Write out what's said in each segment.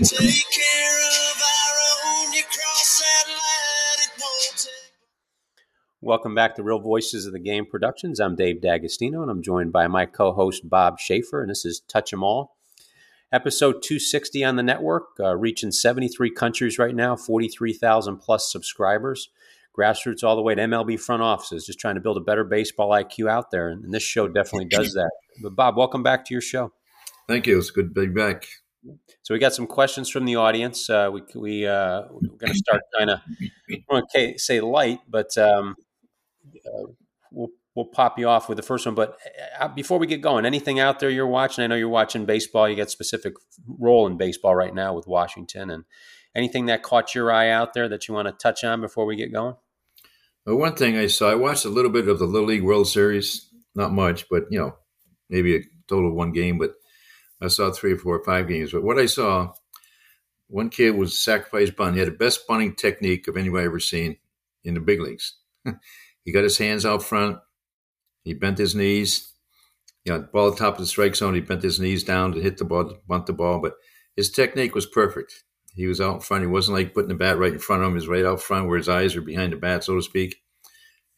we take care of our own. You cross that line, it won't take. Welcome back to Real Voices of the Game Productions. I'm Dave D'Agostino, and I'm joined by my co-host Bob Schaefer, and this is Touch 'Em All, episode 260 on the network, uh, reaching 73 countries right now, 43,000 plus subscribers, grassroots all the way to MLB front offices, just trying to build a better baseball IQ out there, and, and this show definitely does that. But Bob, welcome back to your show. Thank you. It's a good to be back. So we got some questions from the audience. Uh, we we uh, we're going to start kind of to say light, but um, uh, we'll we'll pop you off with the first one. But uh, before we get going, anything out there you're watching? I know you're watching baseball. You got specific role in baseball right now with Washington, and anything that caught your eye out there that you want to touch on before we get going? Well, one thing I saw, I watched a little bit of the Little League World Series, not much, but you know, maybe a total of one game. But I saw three or four five games. But what I saw, one kid was sacrifice bunt. He had the best bunting technique of anybody I've ever seen in the big leagues. he got his hands out front. He bent his knees. You know, ball top of the strike zone. He bent his knees down to hit the ball, bunt the ball. But his technique was perfect. He was out in front. He wasn't like putting the bat right in front of him. He was right out front where his eyes are behind the bat, so to speak.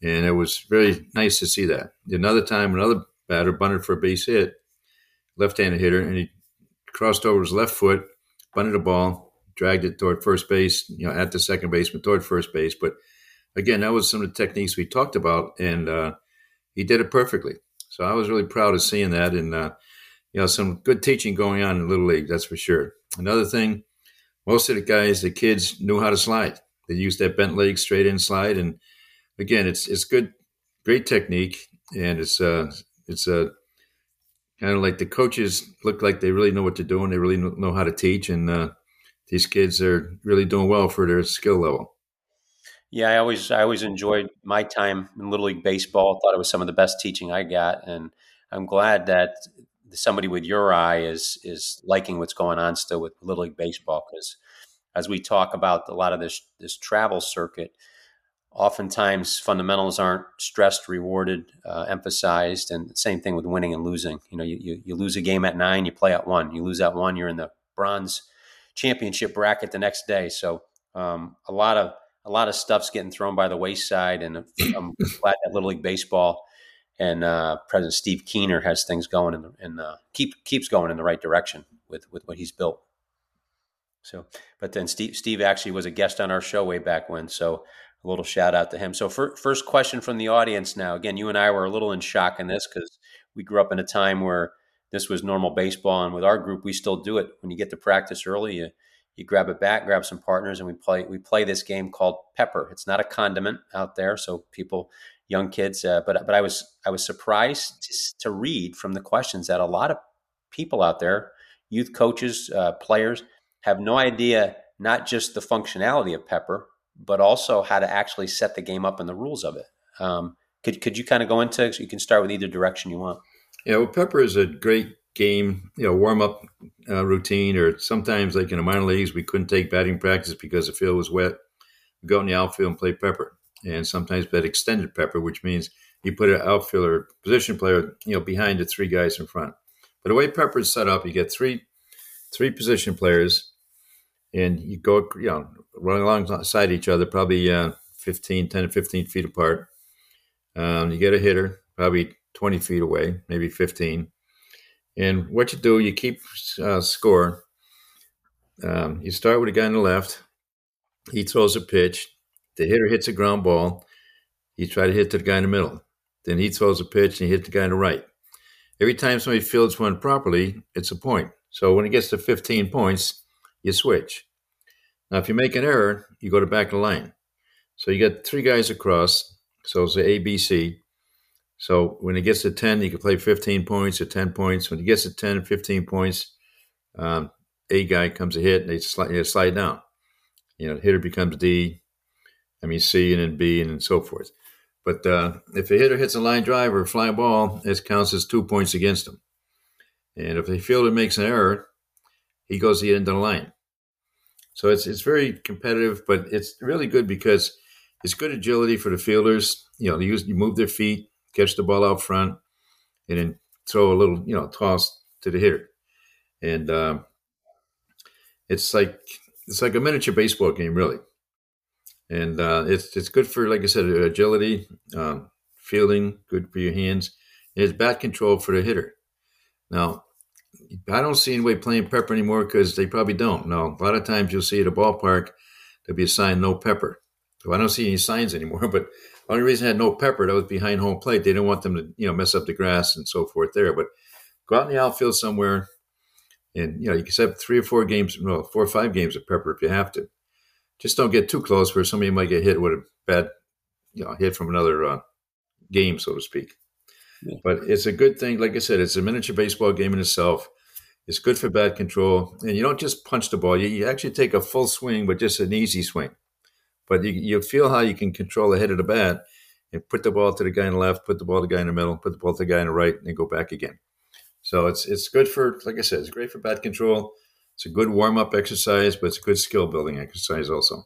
And it was very nice to see that. Another time, another batter bunted for a base hit, left-handed hitter, and he crossed over his left foot, bunted a ball, dragged it toward first base, you know, at the second baseman toward first base. But again, that was some of the techniques we talked about, and uh, he did it perfectly. So I was really proud of seeing that, and uh, you know, some good teaching going on in Little League, that's for sure. Another thing, most of the guys, the kids knew how to slide. They used that bent leg straight in slide, and again, it's it's good, great technique, and it's uh it's a of like the coaches look like they really know what they're doing. They really know how to teach, and uh, these kids are really doing well for their skill level. Yeah, I always I always enjoyed my time in Little League baseball. Thought it was some of the best teaching I got, and I'm glad that somebody with your eye is is liking what's going on still with Little League baseball because as we talk about a lot of this this travel circuit, oftentimes fundamentals aren't stressed, rewarded, uh, emphasized, and same thing with winning and losing. You know, you, you, you lose a game at nine, you play at one. You lose at one, you're in the bronze championship bracket the next day. So um, a lot of a lot of stuff's getting thrown by the wayside, and I'm glad that Little League baseball and uh, President Steve Keener has things going in, the, in the, keep keeps going in the right direction with with what he's built. So, but then Steve Steve actually was a guest on our show way back when. So a little shout out to him. So, for, first question from the audience now. Again, you and I were a little in shock in this because we grew up in a time where this was normal baseball, and with our group, we still do it. When you get to practice early, you you grab a bat, grab some partners, and we play we play this game called Pepper. It's not a condiment out there, so people, young kids. Uh, but but I was I was surprised to, to, read from the questions that a lot of people out there, youth coaches, uh, players, have no idea not just the functionality of Pepper, but also how to actually set the game up and the rules of it. Um, could could you kind of go into? So you can start with either direction you want. Yeah, well, Pepper is a great game, you know, warm up uh, routine. Or sometimes, like in the minor leagues, we couldn't take batting practice because the field was wet. We go in the outfield and play Pepper, and sometimes that extended Pepper, which means you put an outfielder position player, you know, behind the three guys in front. But the way Pepper is set up, you get three three position players, and you go, you know, running alongside each other, probably uh, 15, 10 to 15 feet apart. Um, you get a hitter, probably 20 feet away, maybe 15. And what you do, you keep uh, score. Um, you start with a guy on the left. He throws a pitch. The hitter hits a ground ball. You try to hit the guy in the middle. Then he throws a pitch and you hit the guy on the right. Every time somebody fields one properly, it's a point. So when it gets to 15 points, you switch. Now, if you make an error, you go to back of the line. So you get three guys across. So it's A, B, C. So when it gets to 10, you can play 15 points or 10 points. When it gets to 10, 15 points, um, A guy comes a hit and they slide, they slide down. You know, the hitter becomes D, I mean C and then B and, and so forth. But uh, if a hitter hits a line drive or a fly ball, it counts as two points against him. And if the fielder makes an error, he goes to the end of the line. So it's it's very competitive, but it's really good because it's good agility for the fielders. You know, you, use, you move their feet, catch the ball out front, and then throw a little, you know, toss to the hitter. And uh, it's like it's like a miniature baseball game, really. And uh, it's it's good for, like I said, agility, um, fielding, good for your hands. And it's bat control for the hitter. Now, I don't see anybody playing pepper anymore because they probably don't. No, a lot of times you'll see at a ballpark there'll be a sign no pepper. So I don't see any signs anymore. But the only reason I had no pepper that was behind home plate. They didn't want them to you know mess up the grass and so forth there. But go out in the outfield somewhere, and you know you can set up three or four games, no, four or five games of pepper if you have to. Just don't get too close where somebody might get hit with a bad, you know, hit from another uh, game, so to speak. Yeah. But it's a good thing. Like I said, it's a miniature baseball game in itself. It's good for bat control, and you don't just punch the ball. You, you actually take a full swing, but just an easy swing. But you, you feel how you can control the head of the bat and put the ball to the guy in the left, put the ball to the guy in the middle, put the ball to the guy in the right, and go back again. So it's it's good for, like I said, it's great for bat control. It's a good warm up exercise, but it's a good skill building exercise also.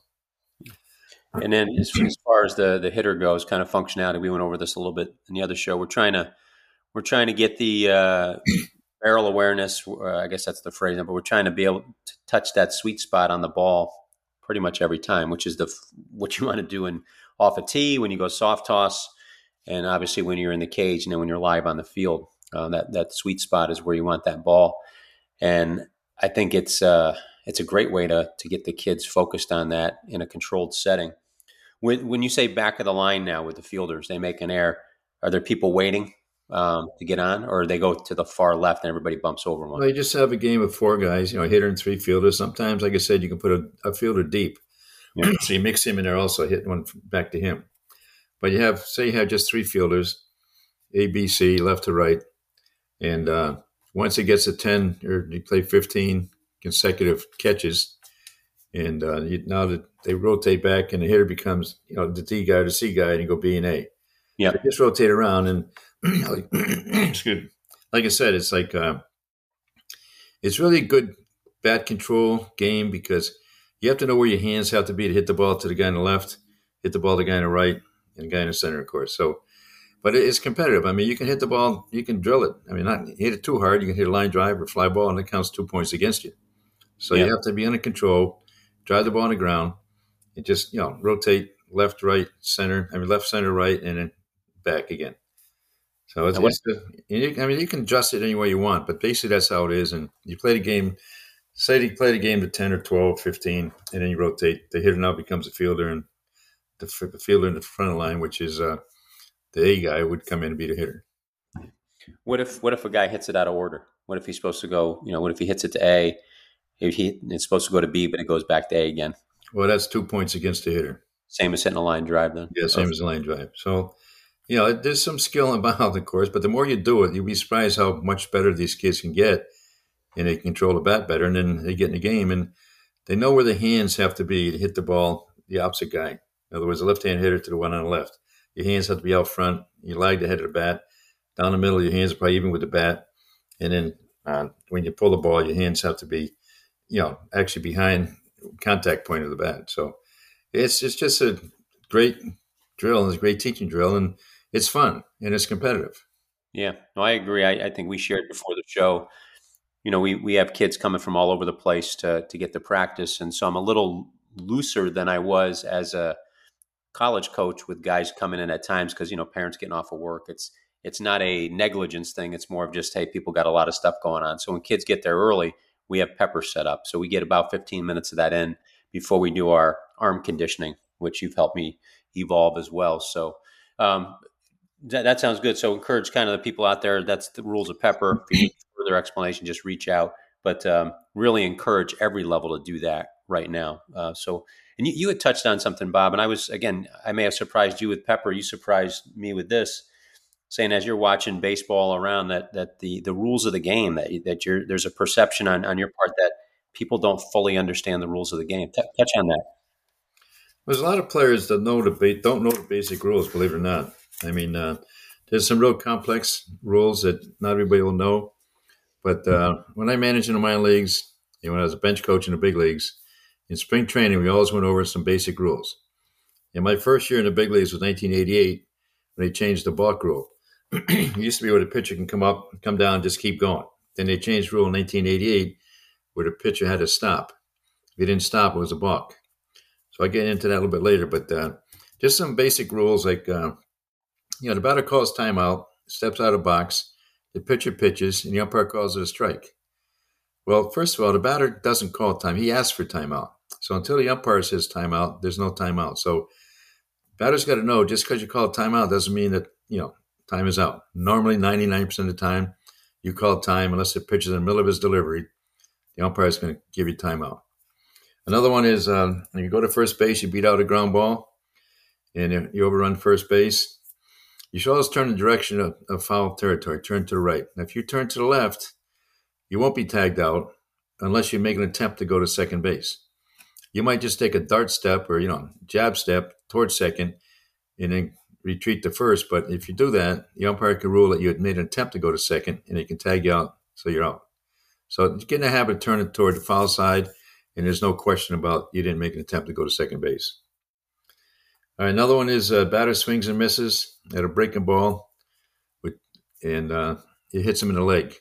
And then as, as, far as the the hitter goes, kind of functionality, we went over this a little bit in the other show. We're trying to we're trying to get the uh, barrel awareness. Uh, I guess that's the phrase, but we're trying to be able to touch that sweet spot on the ball pretty much every time, which is the what you want to do in off a tee when you go soft toss, and obviously when you're in the cage and then when you're live on the field. Uh, that that sweet spot is where you want that ball, and I think it's uh, it's a great way to to get the kids focused on that in a controlled setting. When when you say back of the line now with the fielders, they make an error. Are there people waiting um, to get on, or they go to the far left and everybody bumps over one? Well, you just have a game of four guys, you know, a hitter and three fielders. Sometimes, like I said, you can put a, a fielder deep, yeah. so you mix him in there also, hit one back to him. But you have, say, you have just three fielders, A, B, C, left to right, and uh, once it gets to ten or you play fifteen consecutive catches, and uh, you, now that they rotate back and the hitter becomes you know the D guy, the C guy, and you go B and A. Yeah, so just rotate around and like, excuse me. Like I said, it's like uh, it's really a good bat control game because you have to know where your hands have to be to hit the ball to the guy on the left, hit the ball to the guy on the right, and the guy in the center, of course. So, but it's competitive. I mean, you can hit the ball, you can drill it. I mean, not hit it too hard. You can hit a line drive or fly ball, and it counts two points against you. So yeah. you have to be under control, drive the ball on the ground, and just you know rotate left, right, center. I mean, left, center, right, and then back again. So it's, it's the, I mean, you can adjust it any way you want, but basically that's how it is. And you play the game, say you play the game to 10 or 12, 15, and then you rotate. The hitter now becomes a fielder, and the, the fielder in the front of the line, which is uh, the A guy, would come in and be the hitter. What if what if a guy hits it out of order? What if he's supposed to go? You know, what if he hits it to A? If he it's supposed to go to B, but it goes back to A again. Well, that's two points against the hitter. Same as hitting a line drive, then. Yeah, same as a line drive. So you know, there's some skill involved, of course, but the more you do it, you'll be surprised how much better these kids can get, and they control the bat better, and then they get in the game, and they know where the hands have to be to hit the ball the opposite guy. In other words, the left-hand hitter to the one on the left. Your hands have to be out front. You lag the head of the bat. Down the middle, your hands are probably even with the bat, and then uh, when you pull the ball, your hands have to be, you know, actually behind contact point of the bat. So it's it's just a great drill and it's a great teaching drill, and it's fun and it's competitive. Yeah, no, I agree. I, I, think we shared before the show. You know, we we have kids coming from all over the place to to get the practice, and so I'm a little looser than I was as a college coach with guys coming in at times because you know parents getting off of work. It's it's not a negligence thing. It's more of just hey, people got a lot of stuff going on. So when kids get there early, we have pepper set up, so we get about 15 minutes of that in before we do our arm conditioning, which you've helped me evolve as well. So um, that, that sounds good. So encourage kind of the people out there. That's the rules of pepper. If you need further explanation, just reach out. But um, really encourage every level to do that right now. Uh, so, and you, you, had touched on something, Bob, and I was again, I may have surprised you with pepper. You surprised me with this, saying as you're watching baseball around that that the the rules of the game that that you're there's a perception on on your part that people don't fully understand the rules of the game. T- touch on that. There's a lot of players that know the don't know the basic rules. Believe it or not, I mean, uh, there's some real complex rules that not everybody will know. But uh, when I managed in the minor leagues, know, when I was a bench coach in the big leagues, in spring training, we always went over some basic rules. And my first year in the big leagues was 1988 when they changed the balk rule. it used to be where the pitcher can come up, come down, just keep going. Then they changed rule in 1988 where the pitcher had to stop. If he didn't stop, it was a balk. So I get into that a little bit later, but uh, just some basic rules like, uh, you know, the batter calls timeout, steps out of box, the pitcher pitches, and the umpire calls it a strike. Well, first of all, the batter doesn't call time. He asks for timeout. So until the umpire says timeout, there's no timeout. So batter's got to know just because you call timeout doesn't mean that, you know, time is out. Normally, 99% of the time, you call time unless the pitcher's in the middle of his delivery, the umpire is going to give you timeout. Another one is um, when you go to first base, you beat out a ground ball and you overrun first base. You should always turn the direction of, of foul territory, turn to the right. Now, if you turn to the left, you won't be tagged out unless you make an attempt to go to second base. You might just take a dart step or, you know, jab step towards second and then retreat to first. But if you do that, the umpire can rule that you had made an attempt to go to second and he can tag you out so you're out. So get in the habit of turning toward the foul side, and there's no question about you didn't make an attempt to go to second base. Right, another one is uh, batter swings and misses at a breaking ball, with, and uh, it hits him in the leg.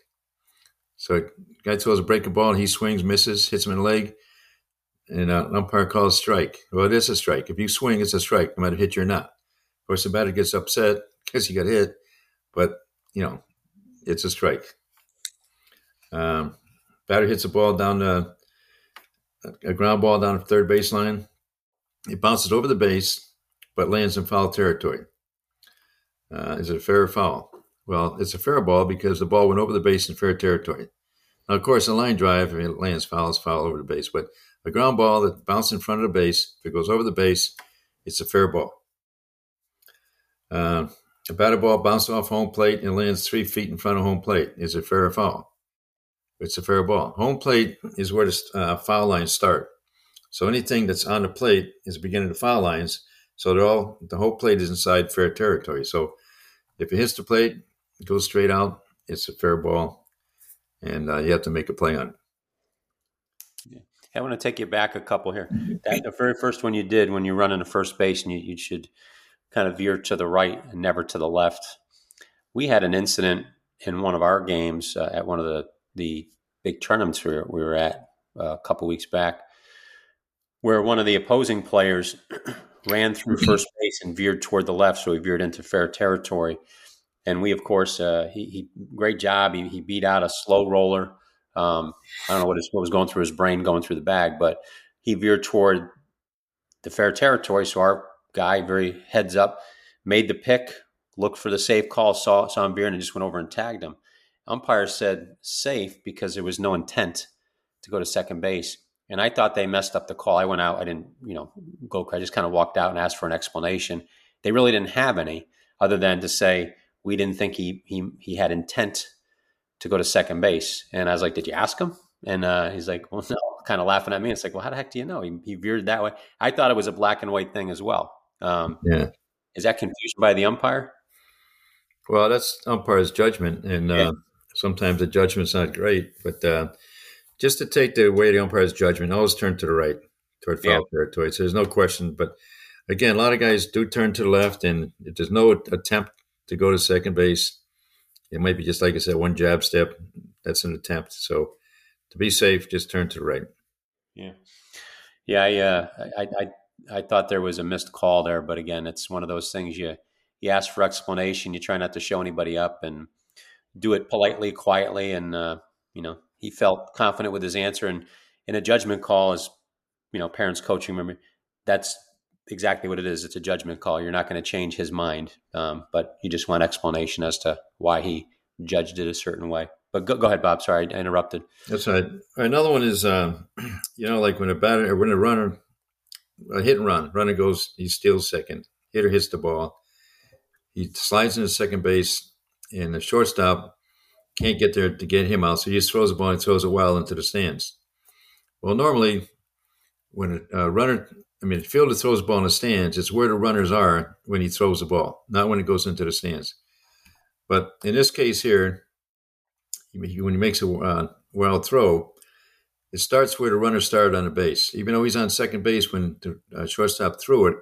So guy throws a breaking ball, and he swings, misses, hits him in the leg, and uh, umpire calls strike. Well, it is a strike. If you swing, it's a strike, no matter hit you or not. Of course, the batter gets upset because he got hit, but you know, it's a strike. Um, batter hits a ball down the, a ground ball down the third baseline. It bounces over the base, but lands in foul territory. Uh, is it fair or foul? Well, it's a fair ball because the ball went over the base in fair territory. Now, of course, a line drive, if it lands foul, it's foul over the base. But a ground ball that bounces in front of the base, if it goes over the base, it's a fair ball. Uh, a batter ball bounces off home plate and lands three feet in front of home plate. Is it fair or foul? It's a fair ball. Home plate is where the uh, foul lines start. So anything that's on the plate is beginning the foul lines. So they're all the whole plate is inside fair territory. So if it hits the plate, it goes straight out. It's a fair ball, and uh, you have to make a play on it. Yeah. I want to take you back a couple here. That, the very first one you did when you run into first base, and you, you should kind of veer to the right and never to the left. We had an incident in one of our games uh, at one of the the big tournaments we were, we were at uh, a couple weeks back, where one of the opposing players ran through first base and veered toward the left, so he veered into fair territory. And we, of course, uh, he, he, great job. He, he, beat out a slow roller. Um, I don't know what, what was going through his brain, going through the bag, but he veered toward the fair territory. So our guy, very heads up, made the pick, looked for the safe call, saw saw him veering, and just went over and tagged him. Umpire said safe because there was no intent to go to second base. And I thought they messed up the call. I went out. I didn't, you know, go. I just kind of walked out and asked for an explanation. They really didn't have any, other than to say we didn't think he he he had intent to go to second base. And I was like, "Did you ask him?" And uh, he's like, "Well, no." Kind of laughing at me. It's like, "Well, how the heck do you know?" He, he veered that way. I thought it was a black and white thing as well. Um, yeah. Is that confusion by the umpire? Well, that's umpire's judgment, and yeah. uh, sometimes the judgment's not great. But uh, just to take the way the umpire's judgment, always turn to the right toward foul yeah. territory. So there's no question. But again, a lot of guys do turn to the left, and if there's no attempt to go to second base, it might be just like I said, one jab step. That's an attempt. So to be safe, just turn to the right. Yeah, yeah. I, uh, I, I, I thought there was a missed call there, but again, it's one of those things you you ask for explanation. You try not to show anybody up, and do it politely, quietly, and uh, you know he felt confident with his answer. And in a judgment call, as you know, parents coaching, remember that's exactly what it is. It's a judgment call. You're not going to change his mind, um, but you just want explanation as to why he judged it a certain way. But go, go ahead, Bob. Sorry, I interrupted. That's right. Another one is, uh, you know, like when a batter, or when a runner, a hit and run, runner goes, he steals second, hitter hits the ball, he slides into second base, and the shortstop can't get there to get him out, so he just throws the ball and throws it well into the stands. Well, normally when a runner, I mean, fielder throws the ball in the stands, it's where the runners are when he throws the ball, not when it goes into the stands. But in this case here, when he makes a uh, well throw, it starts where the runner started on the base. Even though he's on second base when the uh, shortstop threw it,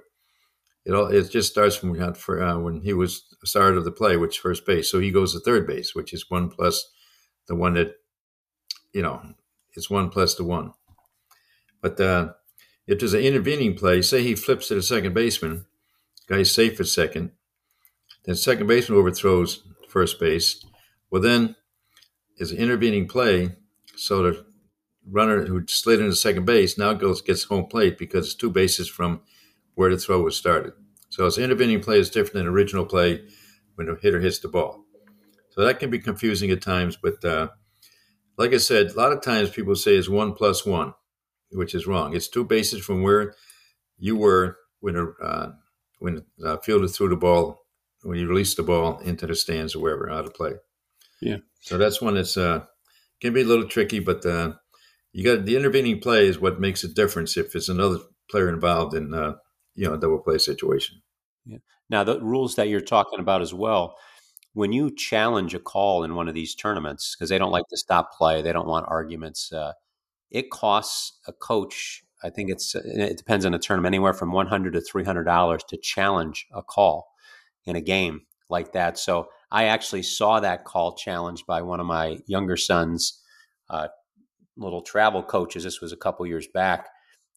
it all it just starts from for, uh, when he was started of the play, which first base. So he goes to third base, which is one plus the one that you know it's one plus the one. But uh, if there's an intervening play, say he flips to the second baseman, guy's safe at second, then second baseman overthrows first base. Well, then is an intervening play, so the runner who slid into second base now goes gets home plate because it's two bases from where the throw was started. So it's intervening play is different than original play when the hitter hits the ball. So that can be confusing at times, but uh, like I said, a lot of times people say it's one plus one, which is wrong. It's two bases from where you were when a uh, when a fielder threw the ball when you released the ball into the stands or wherever out of play. Yeah. So that's one that's uh, can be a little tricky, but uh, you got the intervening play is what makes a difference if it's another player involved in uh, you know double play situation. Yeah. Now the rules that you're talking about as well. When you challenge a call in one of these tournaments, because they don't like to stop play, they don't want arguments. Uh, it costs a coach. I think it's it depends on the tournament, anywhere from one hundred to three hundred dollars to challenge a call in a game like that. So I actually saw that call challenged by one of my younger sons, uh, little travel coaches. This was a couple years back,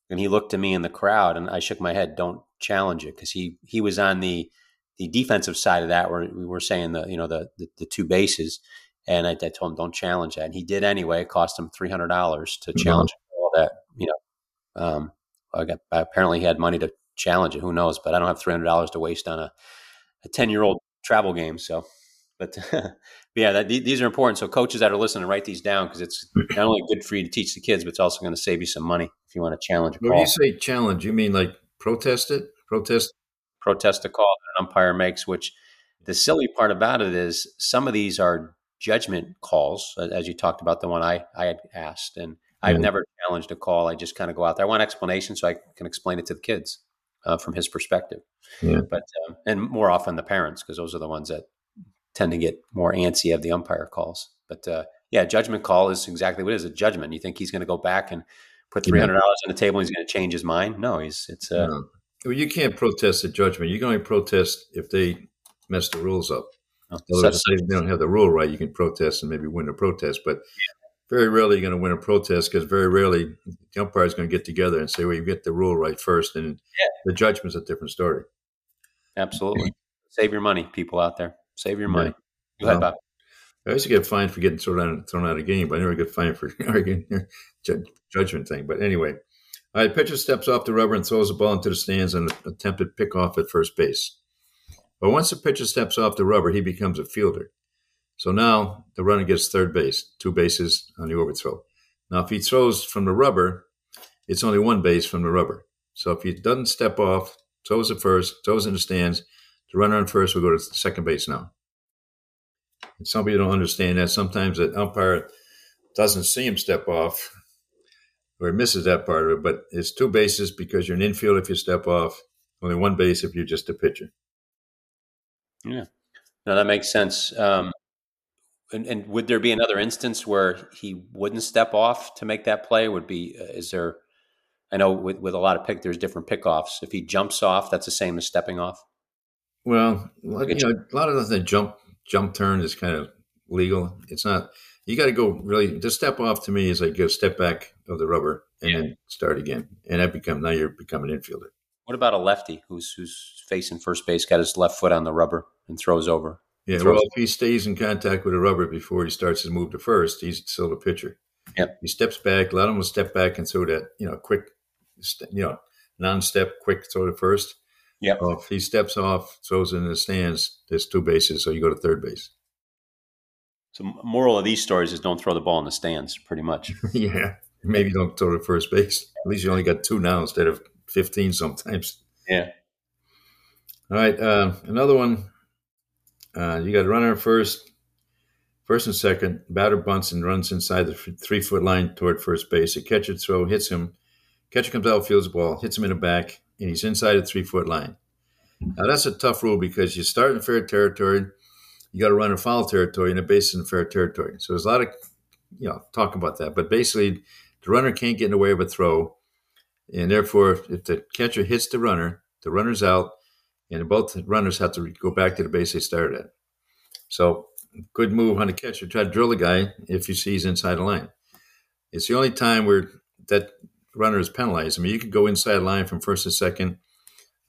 and he looked at me in the crowd, and I shook my head, "Don't challenge it," because he he was on the the defensive side of that, where we were saying the you know the the, the two bases, and I, I, told him don't challenge that, and he did anyway. It cost him three hundred dollars to mm-hmm. challenge all that. You know, um, I got, apparently he had money to challenge it. Who knows? But I don't have three hundred dollars to waste on a a ten year old travel game. So, but, but yeah, that, these are important. So coaches that are listening, write these down because it's not only good for you to teach the kids, but it's also going to save you some money if you want to challenge. A call. When you say challenge, you mean like protest it? Protest? Protest a call that an umpire makes. Which the silly part about it is some of these are judgment calls, as you talked about the one I I had asked, and I've never challenged a call. I just kind of go out there. I want explanation so I can explain it to the kids uh, from his perspective. Yeah. But um, and more often the parents because those are the ones that tend to get more antsy of the umpire calls. But uh, yeah, judgment call is exactly what it is a judgment. You think he's going to go back and put three hundred dollars on the table and he's going to change his mind? No, he's it's. Uh, no. Well, you can't protest a judgment. You can only protest if they mess the rules up. Oh, Otherwise, they don't have the rule right. You can protest and maybe win a protest, but very rarely you're going to win a protest because very rarely the umpire is going to get together and say, "Well, you get the rule right first, and yeah. the judgment's a different story." Absolutely, save your money, people out there. Save your money. Yeah. Go ahead, Bob. I used to get fined for getting thrown out, thrown out of game, but I never get fined for arguing judgment thing. But anyway, all right, pitcher steps off the rubber and throws the ball into the stands on an attempted pickoff at first base. But once the pitcher steps off the rubber, he becomes a fielder. So now the runner gets third base, two bases on the overthrow. Now, if he throws from the rubber, it's only one base from the rubber. So if he doesn't step off, throws at first, throws in the stands, the runner on first will go to second base now. And some people don't understand that. Sometimes the umpire doesn't see him step off or misses that part of it, but it's two bases because you're an infield if you step off, only one base if you're just a pitcher. Yeah. No, that makes sense. Um, and, and, would there be another instance where he wouldn't step off to make that play? Would be uh, is there? I know with, with a lot of pick, there's different pickoffs. If he jumps off, that's the same as stepping off. Well, like, you know, a lot of the jump jump turn is kind of legal. It's not. You got to go really. To step off to me is like go step back of the rubber and yeah. then start again, and that become now you're becoming an infielder. What about a lefty who's who's facing first base, got his left foot on the rubber and throws over? Yeah, well, if he stays in contact with the rubber before he starts his move to first, he's still a pitcher. Yeah, he steps back. A lot of them will step back and throw that, you know, quick, you know, non-step, quick throw to first. Yeah. Well, if he steps off, throws in the stands, there's two bases, so you go to third base. So, moral of these stories is don't throw the ball in the stands, pretty much. yeah, maybe don't throw to first base. At least you only got two now instead of fifteen sometimes. Yeah. All right, uh, another one uh, you got a runner first, first and second. Batter bunts and runs inside the three foot line toward first base. A catcher throw hits him. Catcher comes out, fields the ball, hits him in the back, and he's inside a three foot line. Now that's a tough rule because you start in fair territory, you got to run in foul territory, and the base is in fair territory. So there's a lot of you know talk about that. But basically, the runner can't get in the way of a throw, and therefore, if the catcher hits the runner, the runner's out. and both runners have to go back to the base they started at. So, good move on the catcher. Try to drill the guy if you see he's inside the line. It's the only time where that runner is penalized. I mean, you could go inside line from first to second,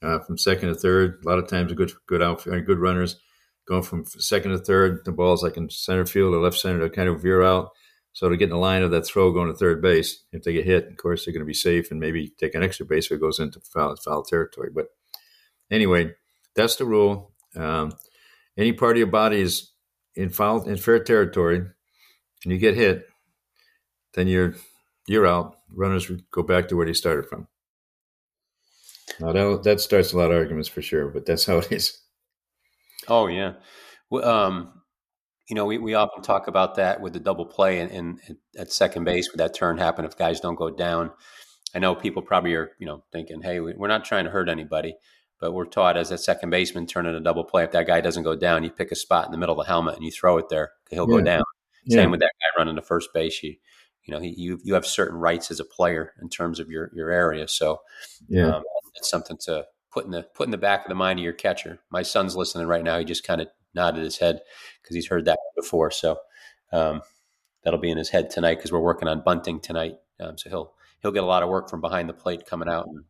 uh, from second to third. A lot of times, good good outfield, good runners going from second to third. The ball's like in center field or left center to kind of veer out. So to get in the line of that throw going to third base, if they get hit, of course they're going to be safe and maybe take an extra base if it goes into foul, foul territory. But anyway, that's the rule. Um, any part of your body is in foul in fair territory, and you get hit, then you're you're out. Runners go back to where they started from. Now that that starts a lot of arguments for sure, but that's how it is. Oh yeah, well, um, you know we, we often talk about that with the double play and, and at second base with that turn happen if guys don't go down. I know people probably are you know thinking, hey, we're not trying to hurt anybody, but we're taught as a second baseman turning a double play. If that guy doesn't go down, you pick a spot in the middle of the helmet and you throw it there. He'll yeah. go down. Yeah. Same with that guy running to first base. You you know you you have certain rights as a player in terms of your your area. So yeah, um, it's something to put in the put in the back of the mind of your catcher. My son's listening right now. He just kind of nodded his head because he's heard that before. So um, that'll be in his head tonight because we're working on bunting tonight. Um, so he'll he'll get a lot of work from behind the plate coming out and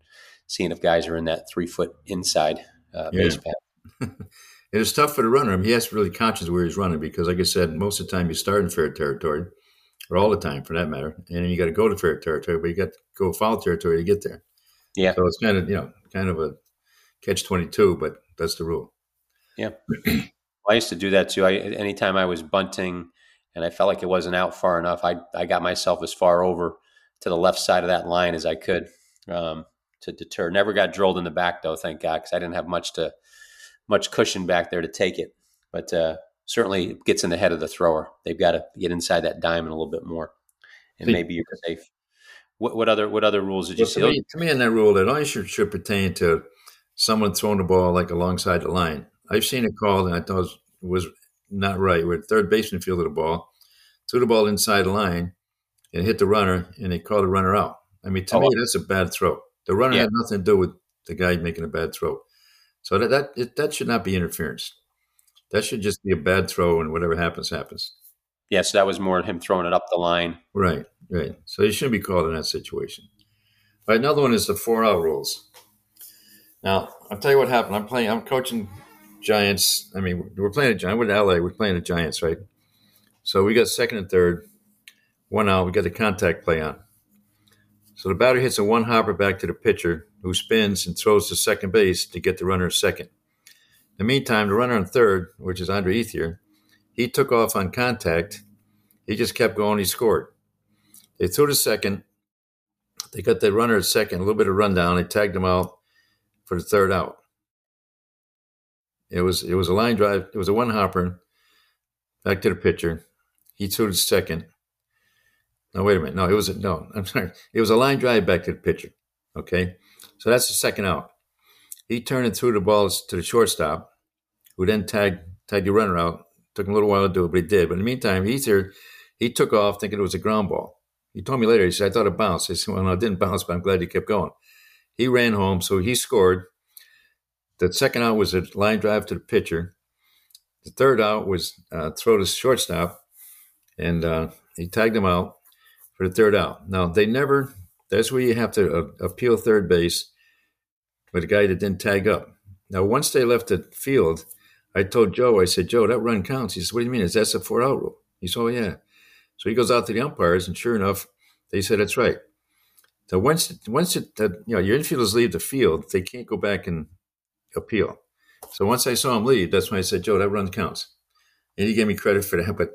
seeing if guys are in that three foot inside uh, yeah. base path. it is tough for the runner. I mean, he has to really conscious where he's running because, like I said, most of the time you start in fair territory, or all the time for that matter, and then you got to go to fair territory, but you got to go foul territory to get there. Yeah. So it's kind of you know kind of a catch 22, but that's the rule. Yeah. I used to do that too. I, anytime I was bunting and I felt like it wasn't out far enough, I, I got myself as far over to the left side of that line as I could um, to deter. Never got drilled in the back though, thank God, because I didn't have much to much cushion back there to take it. But uh, certainly gets in the head of the thrower. They've got to get inside that diamond a little bit more, and maybe you're safe. What, what other what other rules did you well, see? To me, to me, in that rule, it only should, should pertain to someone throwing the ball like alongside the line. I've seen it called, and I thought it was not right. Where third baseman fielded the ball, threw the ball inside the line, and hit the runner, and they called the runner out. I mean, to oh, me, that's a bad throw. The runner yeah. had nothing to do with the guy making a bad throw. So that that it, that should not be interference. That should just be a bad throw, and whatever happens, happens. Yeah, so that was more him throwing it up the line. Right, right. So he shouldn't be called in that situation. All right, another one is the four out rules. Now, I'll tell you what happened. I'm playing, I'm coaching Giants. I mean, we're playing a Giant. We're in LA. We're playing the Giants, right? So we got second and third, one out. We got the contact play on. So the batter hits a one hopper back to the pitcher, who spins and throws to second base to get the runner second. The meantime, the runner on third, which is Andre Ethier, he took off on contact. He just kept going. He scored. They threw to second. They got the runner at second, a little bit of rundown. They tagged him out for the third out. It was it was a line drive. It was a one hopper back to the pitcher. He threw to second. No, wait a minute. No, it was a, no. I'm sorry. It was a line drive back to the pitcher. Okay, so that's the second out. He turned and threw the balls to the shortstop, who then tagged tagged the runner out. Took him a little while to do it, but he did. But in the meantime, he threw, he took off thinking it was a ground ball. He told me later. He said, "I thought it bounced." I said, "Well, no, it didn't bounce, but I'm glad he kept going." He ran home, so he scored. The second out was a line drive to the pitcher. The third out was uh, throw to shortstop, and uh, he tagged him out for the third out. Now they never. That's where you have to uh, appeal third base with a guy that didn't tag up. Now once they left the field, I told Joe. I said, Joe, that run counts. He said, What do you mean? Is that a four out rule? He said, Oh yeah. So he goes out to the umpires, and sure enough, they said that's right. So once once it, uh, you know your infielders leave the field, they can't go back and appeal. So once I saw him leave, that's when I said, Joe, that run counts. And he gave me credit for that. But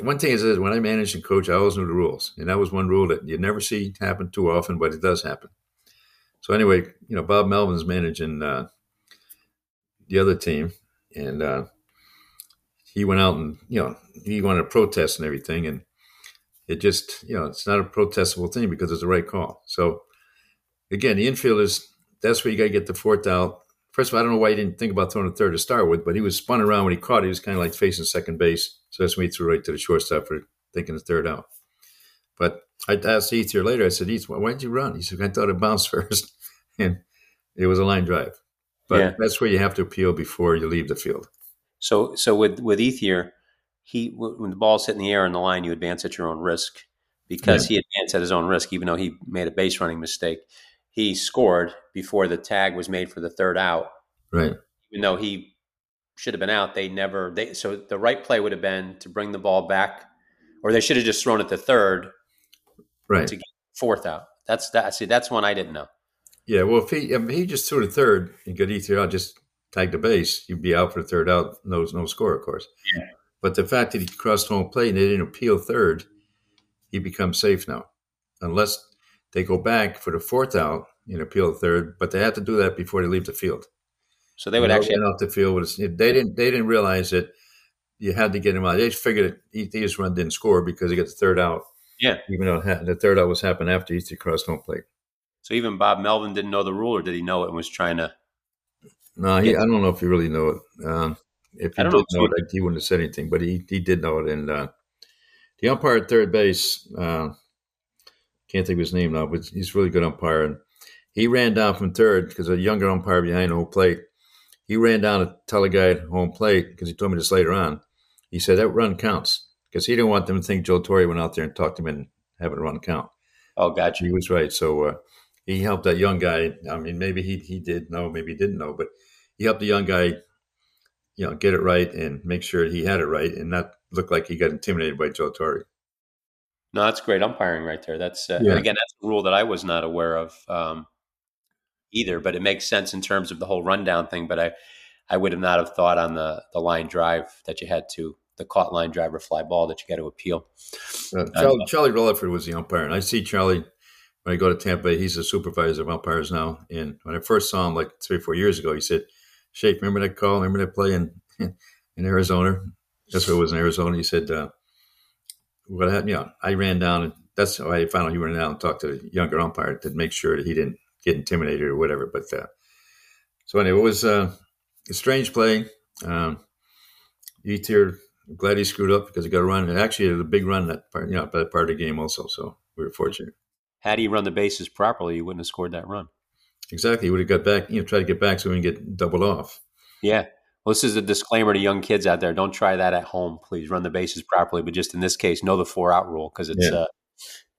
one thing is that when I managed and coach, I always knew the rules, and that was one rule that you never see happen too often, but it does happen. So anyway, you know, Bob Melvin's managing uh, the other team, and uh, he went out and you know he wanted to protest and everything, and it just you know it's not a protestable thing because it's the right call. So again, the infielders that's where you got to get the fourth out. First of all, I don't know why he didn't think about throwing a third to start with, but he was spun around when he caught. It, he was kind of like facing second base, so that's when he threw right to the shortstop for thinking the third out. But I asked Ethier later. I said, "Heath, why did you run?" He said, "I thought it bounced first, and it was a line drive." But Yeah. that's where you have to appeal before you leave the field. So so with with Ethier, he when the ball's hit in the air in the line, you advance at your own risk because he advanced at his own risk, even though he made a base running mistake. He scored before the tag was made for the third out, Right. even though he should have been out. They never they so the right play would have been to bring the ball back, or they should have just thrown it to third Right. to get fourth out. That's that. See, that's one I didn't know. Yeah. Well, if he if he just threw the third and got Ethier out, just tag the base, you'd be out for the third out. No, no score, of course. Yeah. But the fact that he crossed home plate and they didn't appeal third, he becomes safe now, unless they go back for the fourth out and appeal third. But they have to do that before they leave the field. So they would actually get off the field. With, they didn't. They didn't realize that you had to get him out. They figured that Ethier's run didn't score because he got the third out. Yeah. Even though the third out was happening after Ether crossed home plate. So even Bob Melvin didn't know the rule, or did he know it and was trying to? No, he, I don't know if he really knew it. Um, if he did know know it, he wouldn't have said anything, but he, he did know it. And uh, the umpire at third base, uh, can't think of his name now, but he's a really good umpire. And he ran down from third because a younger umpire behind home plate. He ran down to tell a guy at home plate because he told me this later on. He said that run counts because he didn't want them to think Joe Torre went out there and talked him in having a run count. Oh, gotcha. He was right. So uh, he helped that young guy. I mean, maybe he he did know, maybe he didn't know, but he helped the young guy, you know, get it right and make sure he had it right, and not look like he got intimidated by Joe Torre. No, that's great umpiring right there. That's uh, Yeah. again, that's a rule that I was not aware of um, either. But it makes sense in terms of the whole rundown thing. But I, I would have not have thought on the the line drive that you had to the caught line drive or fly ball that you got to appeal. Uh, Charlie, Charlie Reliford was the umpire, and I see Charlie when I go to Tampa. He's a supervisor of umpires now. And when I first saw him like three or four years ago, he said, "Schaef, remember that call? Remember that play in in Arizona? That's what it was in Arizona." He said, uh, "What happened? Yeah, I ran down, and that's how I found out he ran down and talked to the younger umpire to make sure that he didn't get intimidated or whatever." But uh, so anyway, it was uh, a strange play. Um, Ethier, glad he screwed up because he got a run. And actually, had a big run that part, you know, that part of the game also. So we were fortunate. Had he run the bases properly, he wouldn't have scored that run. Exactly, he would have got back. You know, try to get back so we can get doubled off. Yeah. Well, this is a disclaimer to young kids out there. Don't try that at home. Please run the bases properly. But just in this case, know the four out rule because it's Yeah. uh,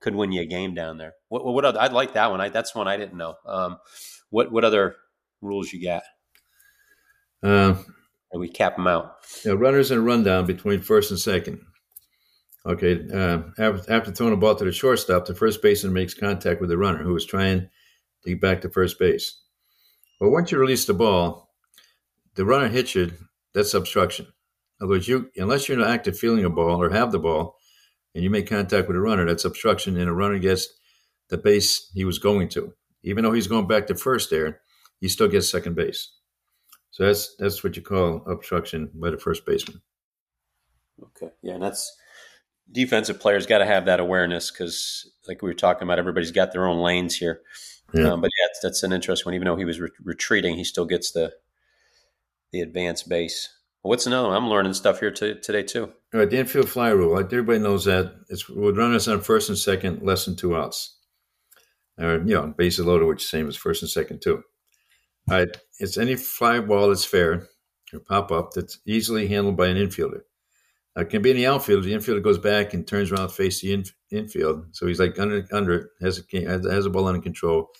could win you a game down there. What, what other? I'd like that one. I, that's one I didn't know. Um, what what other rules you got? Uh, we cap them out. know, runners in a rundown between first and second. Okay, uh, after, throwing a ball to the shortstop, the first baseman makes contact with the runner who is trying to get back to first base. Well, once you release the ball, the runner hits you. That's obstruction. In other words, you unless you're in an active feeling a ball or have the ball, and you make contact with a runner, that's obstruction, and a runner gets the base he was going to. Even though he's going back to first there, he still gets second base. So that's that's what you call obstruction by the first baseman. Okay. Yeah, and that's defensive players got to have that awareness because, like we were talking about, everybody's got their own lanes here. Yeah. Um, but yeah, that's, that's an interesting one. Even though he was re- retreating, he still gets the the advanced base. What's another one? I'm learning stuff here t- today too. All right, the infield fly rule. Like everybody knows that it's with runners on first and second, less than two outs. Or you know, bases loaded, which is the same as first and second too. All right, it's any fly ball that's fair or pop up that's easily handled by an infielder. It can be in the outfield. The infielder goes back and turns around to face the in, infield, so he's like under under it, has a has, a ball under control.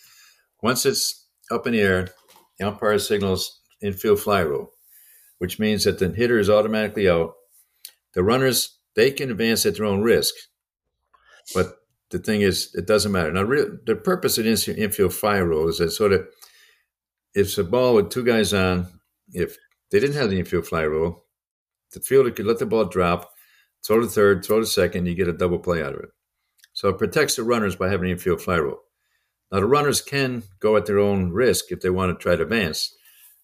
Once it's up in the air, the umpire signals infield fly rule, which means that the hitter is automatically out the runners they can advance at their own risk, but the thing is, it doesn't matter. Now, re- the purpose of the infield fly rule is that sort of if it's a ball with two guys on, if they didn't have the infield fly rule, the fielder could let the ball drop, throw to third, throw to second, you get a double play out of it. So it protects the runners by having the infield fly rule. Now, the runners can go at their own risk if they want to try to advance,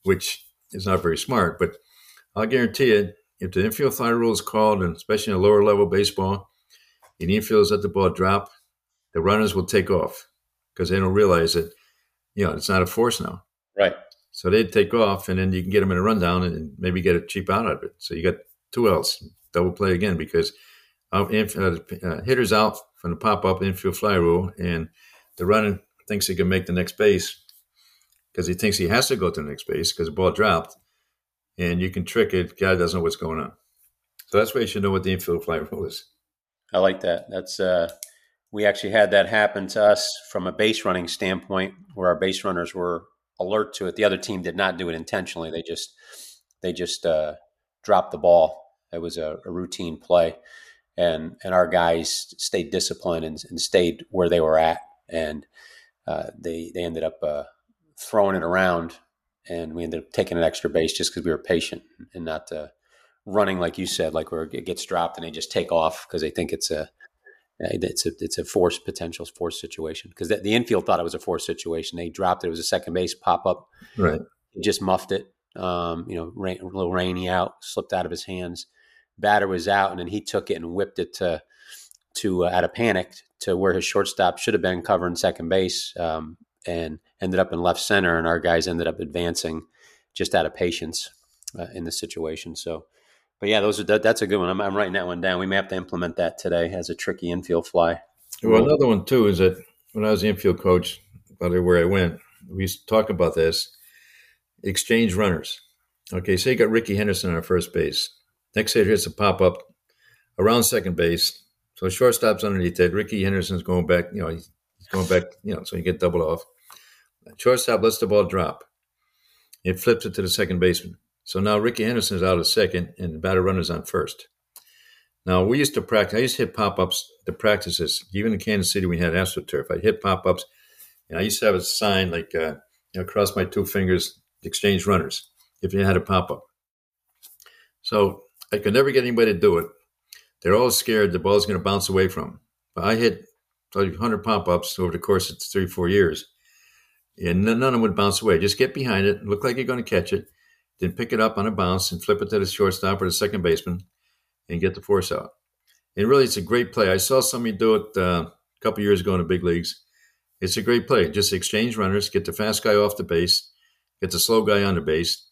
which is not very smart, but I'll guarantee you, if the infield fly rule is called, and especially in lower level baseball, and the infield is let the ball drop, the runners will take off because they don't realize that, you know, it's not a force now. Right. So they'd take off, and then you can get them in a rundown and maybe get a cheap out of it. So you got two outs, double play again because uh, inf- uh, uh, hitters out from the pop up infield fly rule, and the runner thinks he can make the next base. because he thinks he has to go to the next base because the ball dropped, and you can trick it. Guy doesn't know what's going on. So that's why you should know what the infield fly rule is. I like that. That's uh, we actually had that happen to us from a base running standpoint, where our base runners were alert to it. The other team did not do it intentionally. They just they just uh, dropped the ball. It was a, a, routine play, and and our guys stayed disciplined and, and stayed where they were at, and uh, they they ended up uh, throwing it around, and we ended up taking an extra base just because we were patient and not uh, running like you said, like where it gets dropped and they just take off because they think it's a it's a it's a force potential force situation because the, the, infield thought it was a force situation. They dropped it. It was a second base pop up. Right. He just muffed it. Um, you know, rain, a little rainy out, slipped out of his hands. Batter was out, and then he took it and whipped it to to uh, out of panic to where his shortstop should have been covering second base, um, and ended up in left center. And our guys ended up advancing just out of patience uh, in the situation. So but yeah, those are that, that's a good one. I'm, I'm, writing that one down. We may have to implement that today as a tricky infield fly. Well, another one too is that when I was the infield coach, about where I went, we used to talk about this exchange runners. Okay, say you got Rickey Henderson on first base. Next hitter hits a pop up around second base. So shortstop's underneath that. Rickey Henderson's going back, you know, he's going back, you know, so you get doubled off. Shortstop lets the ball drop. It flips it to the second baseman. So now Rickey Henderson is out of second and the batter runner's on first. Now we used to practice. I used to hit pop ups to practices. Even in Kansas City, we had AstroTurf. I'd hit pop ups, and I used to have a sign like uh, you know, cross my two fingers, exchange runners. If you had a pop up, so I could never get anybody to do it. They're all scared the ball's going to bounce away from. Them. But I hit 100 pop ups over the course of three, four years, and none of them would bounce away. Just get behind it, look like you're going to catch it, then pick it up on a bounce and flip it to the shortstop or the second baseman and get the force out. And really, it's a great play. I saw somebody do it uh, a couple years ago in the big leagues. It's a great play. Just exchange runners, get the fast guy off the base, get the slow guy on the base,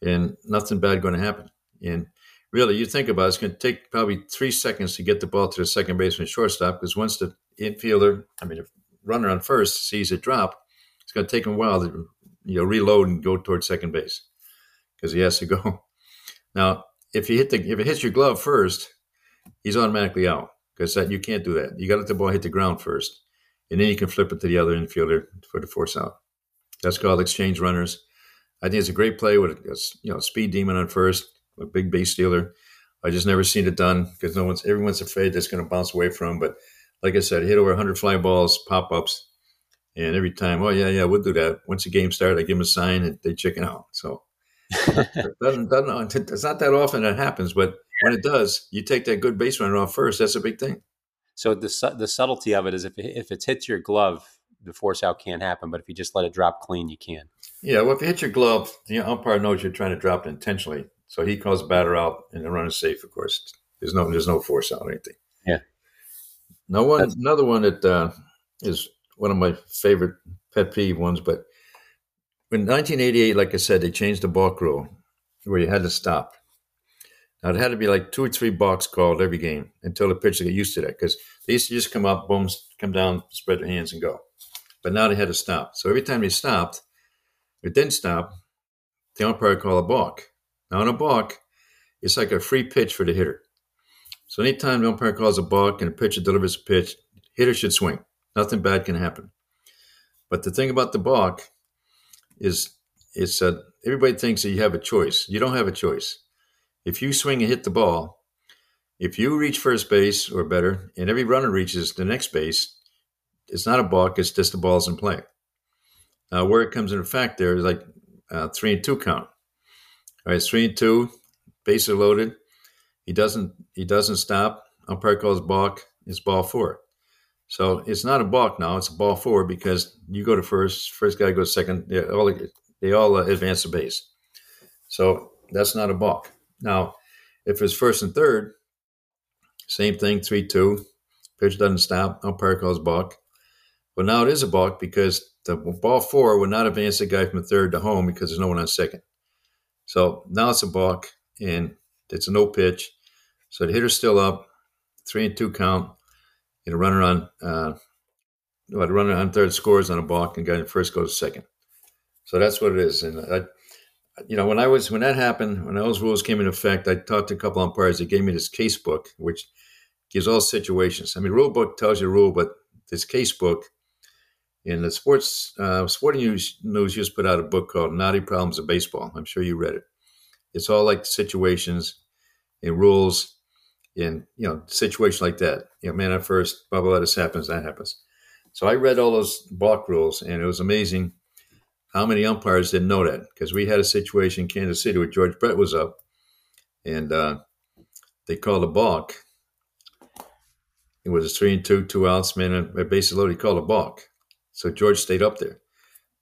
and nothing bad going to happen. And really, you think about it, it's going to take probably three seconds to get the ball to the second baseman shortstop because once the infielder, I mean, the runner on first sees it drop, it's going to take him a while to you know reload and go towards second base because he has to go. Now, if you hit the if it hits your glove first, he's automatically out because that you can't do that. You got to let the ball hit the ground first, and then you can flip it to the other infielder for the force out. That's called exchange runners. I think it's a great play with a you know speed demon on first, a big base stealer. I just never seen it done because no one's everyone's afraid that's going to bounce away from. But like I said, hit over 100 fly balls, pop ups, and every time, oh yeah, yeah, we'll do that. Once the game started, I give them a sign and they chicken out. So doesn't, doesn't, it's not that often that happens, but when it does, you take that good base runner off first. That's a big thing. So the the subtlety of it is if it, if it hits your glove, the force out can't happen. But if you just let it drop clean, you can. Yeah, well, if it hits your glove, the umpire knows you're trying to drop it intentionally, so he calls the batter out, and the run is safe. Of course, there's no there's no force out or anything. Yeah. Now, one That's- another one that uh, is one of my favorite pet peeve ones, but in 1988, like I said, they changed the balk rule where you had to stop. Now it had to be like two or three balks called every game until the pitcher got used to that because they used to just come up, boom, come down, spread their hands and go. But now they had to stop. So every time they stopped, it didn't stop, the umpire called a balk. Now in a balk, it's like a free pitch for the hitter. So anytime the umpire calls a balk and the pitcher delivers a pitch, hitter should swing. Nothing bad can happen. But the thing about the balk is it's uh, everybody thinks that you have a choice. You don't have a choice. If you swing and hit the ball, if you reach first base or better, and every runner reaches the next base, it's not a balk. It's just the ball's in play. Now, where it comes into effect there is like uh, three and two count. All right, three and two, bases loaded. He doesn't he doesn't stop. Umpire calls balk. It's ball four. So it's not a balk now; it's a ball four because you go to first, first guy goes second. They all they all uh, advance the base. So that's not a balk. Now, if it's first and third, same thing, three two. Pitch doesn't stop. Umpire calls balk. But now it is a balk because the ball four would not advance the guy from third to home because there's no one on second. So now it's a balk and it's a no pitch. So the hitter's still up, three and two count you know, runner on uh, what runner on third scores on a balk and guy in first goes second. So that's what it is. And I, you know, when I was when that happened, when those rules came into effect, I talked to a couple umpires. They gave me this case book, which gives all situations. I mean, rule book tells you rule, but this case book in the sports uh, sporting news, news just put out a book called "Knotty Problems of Baseball." I'm sure you read it. It's all like situations and rules in you know situations like that. You know, man at first, blah blah blah. This happens, that happens. So I read all those balk rules, and it was amazing how many umpires didn't know that because we had a situation in Kansas City where George Brett was up, and uh, they called a balk. It was a three and two, two outs, man, a bases loaded. He called a balk, so George stayed up there.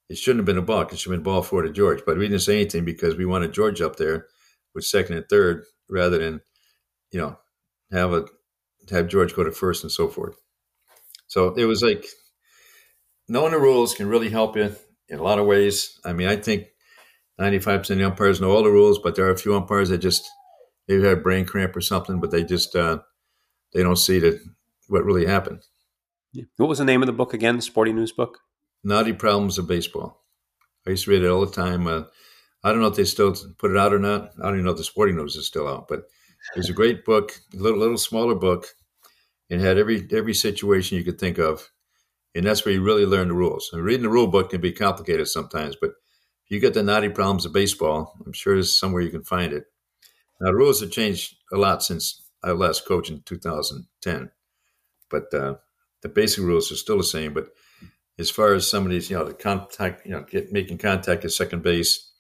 It shouldn't have been a balk. It should have been ball four to George, but we didn't say anything because we wanted George up there with second and third rather than, you know, have a have George go to first and so forth. So it was like knowing the rules can really help you in a lot of ways. I mean, I think 95% of the umpires know all the rules, but there are a few umpires that just maybe have a brain cramp or something, but they just uh, they don't see that what really happened. Yeah. What was the name of the book again? The sporting news book? Knotty Problems of Baseball. I used to read it all the time. Uh, I don't know if they still put it out or not. I don't even know if the sporting news is still out, but it was a great book, a little, little smaller book, and had every every situation you could think of and that's where you really learn the rules. And reading the rule book can be complicated sometimes, but if you get the knotty problems of baseball, I'm sure there's somewhere you can find it. Now, the rules have changed a lot since I last coached in 2010, but uh, the basic rules are still the same. But as far as some of these, you know, the contact, you know, get, making contact at second base,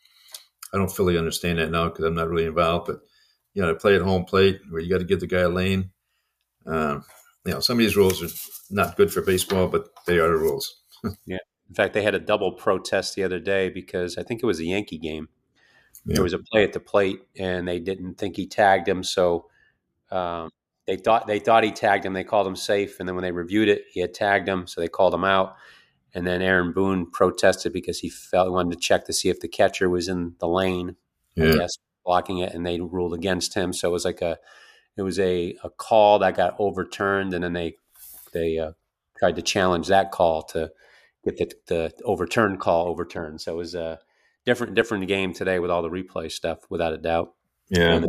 I don't fully understand that now because I'm not really involved. But you know, to play at home plate where you got to give the guy a lane. Um, you know, some of these rules are not good for baseball, but they are the rules. yeah. In fact, they had a double protest the other day because I think it was a Yankee game. Yeah. There was a play at the plate, and they didn't think he tagged him, so um, they thought they thought he tagged him. They called him safe, and then when they reviewed it, he had tagged him, so they called him out. And then Aaron Boone protested because he felt he wanted to check to see if the catcher was in the lane, yeah. Blocking it, and they ruled against him. So it was like a it was a, a call that got overturned, and then they they uh, tried to challenge that call to get the, the overturned call overturned. So it was a different different game today with all the replay stuff, without a doubt. Yeah. And,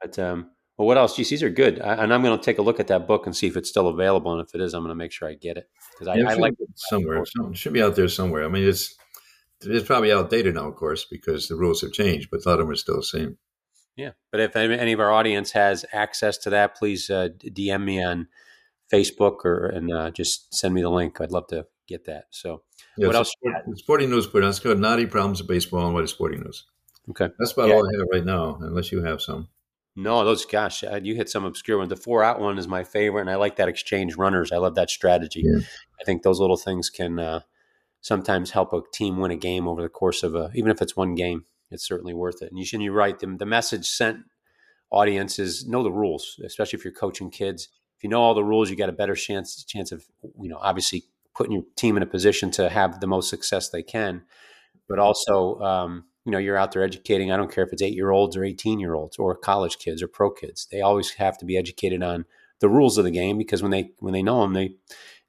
but um, well, what else? Geez, these are good, I, and I'm going to take a look at that book and see if it's still available. And if it is, I'm going to make sure I get it because I, yeah, I like it somewhere. It should be out there somewhere. I mean, it's it's probably outdated now, of course, because the rules have changed, but a lot of them are still the same. Yeah, but if any of our audience has access to that, please uh, DM me on Facebook or and uh, just send me the link. I'd love to get that. So, yeah, what else? Sport, sporting news. It's called "Knotty Problems of Baseball" and what is sporting news. Okay, that's about yeah. all I have right now, unless you have some. No, those gosh, uh, you hit some obscure ones. The four out one is my favorite, and I like that exchange runners. I love that strategy. Yeah. I think those little things can uh, sometimes help a team win a game over the course of a, even if it's one game it's certainly worth it. And you should, you're right. The, the message sent audiences know the rules, especially if you're coaching kids. If you know all the rules, you got a better chance chance of you know obviously putting your team in a position to have the most success they can. But also, um, you know, you're out there educating. I don't care if it's eight year olds or eighteen year olds or college kids or pro kids. They always have to be educated on the rules of the game because when they when they know them, they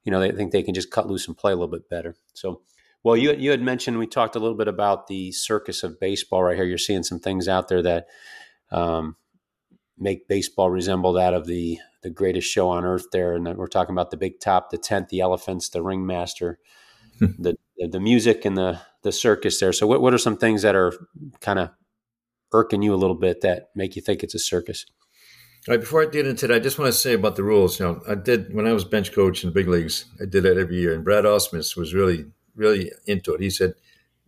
you know they think they can just cut loose and play a little bit better. So well, you you had mentioned we talked a little bit about the circus of baseball right here. You're seeing some things out there that um, make baseball resemble that of the the greatest show on earth. There, and we're talking about the big top, the tent, the elephants, the ringmaster, hmm. the, the music, and the the circus there. So, what what are some things that are kind of irking you a little bit that make you think it's a circus? Right, before I get into that, I just want to say about the rules. You know, I did when I was bench coach in the big leagues. I did that every year, and Brad Ausmus was really really into it. He said,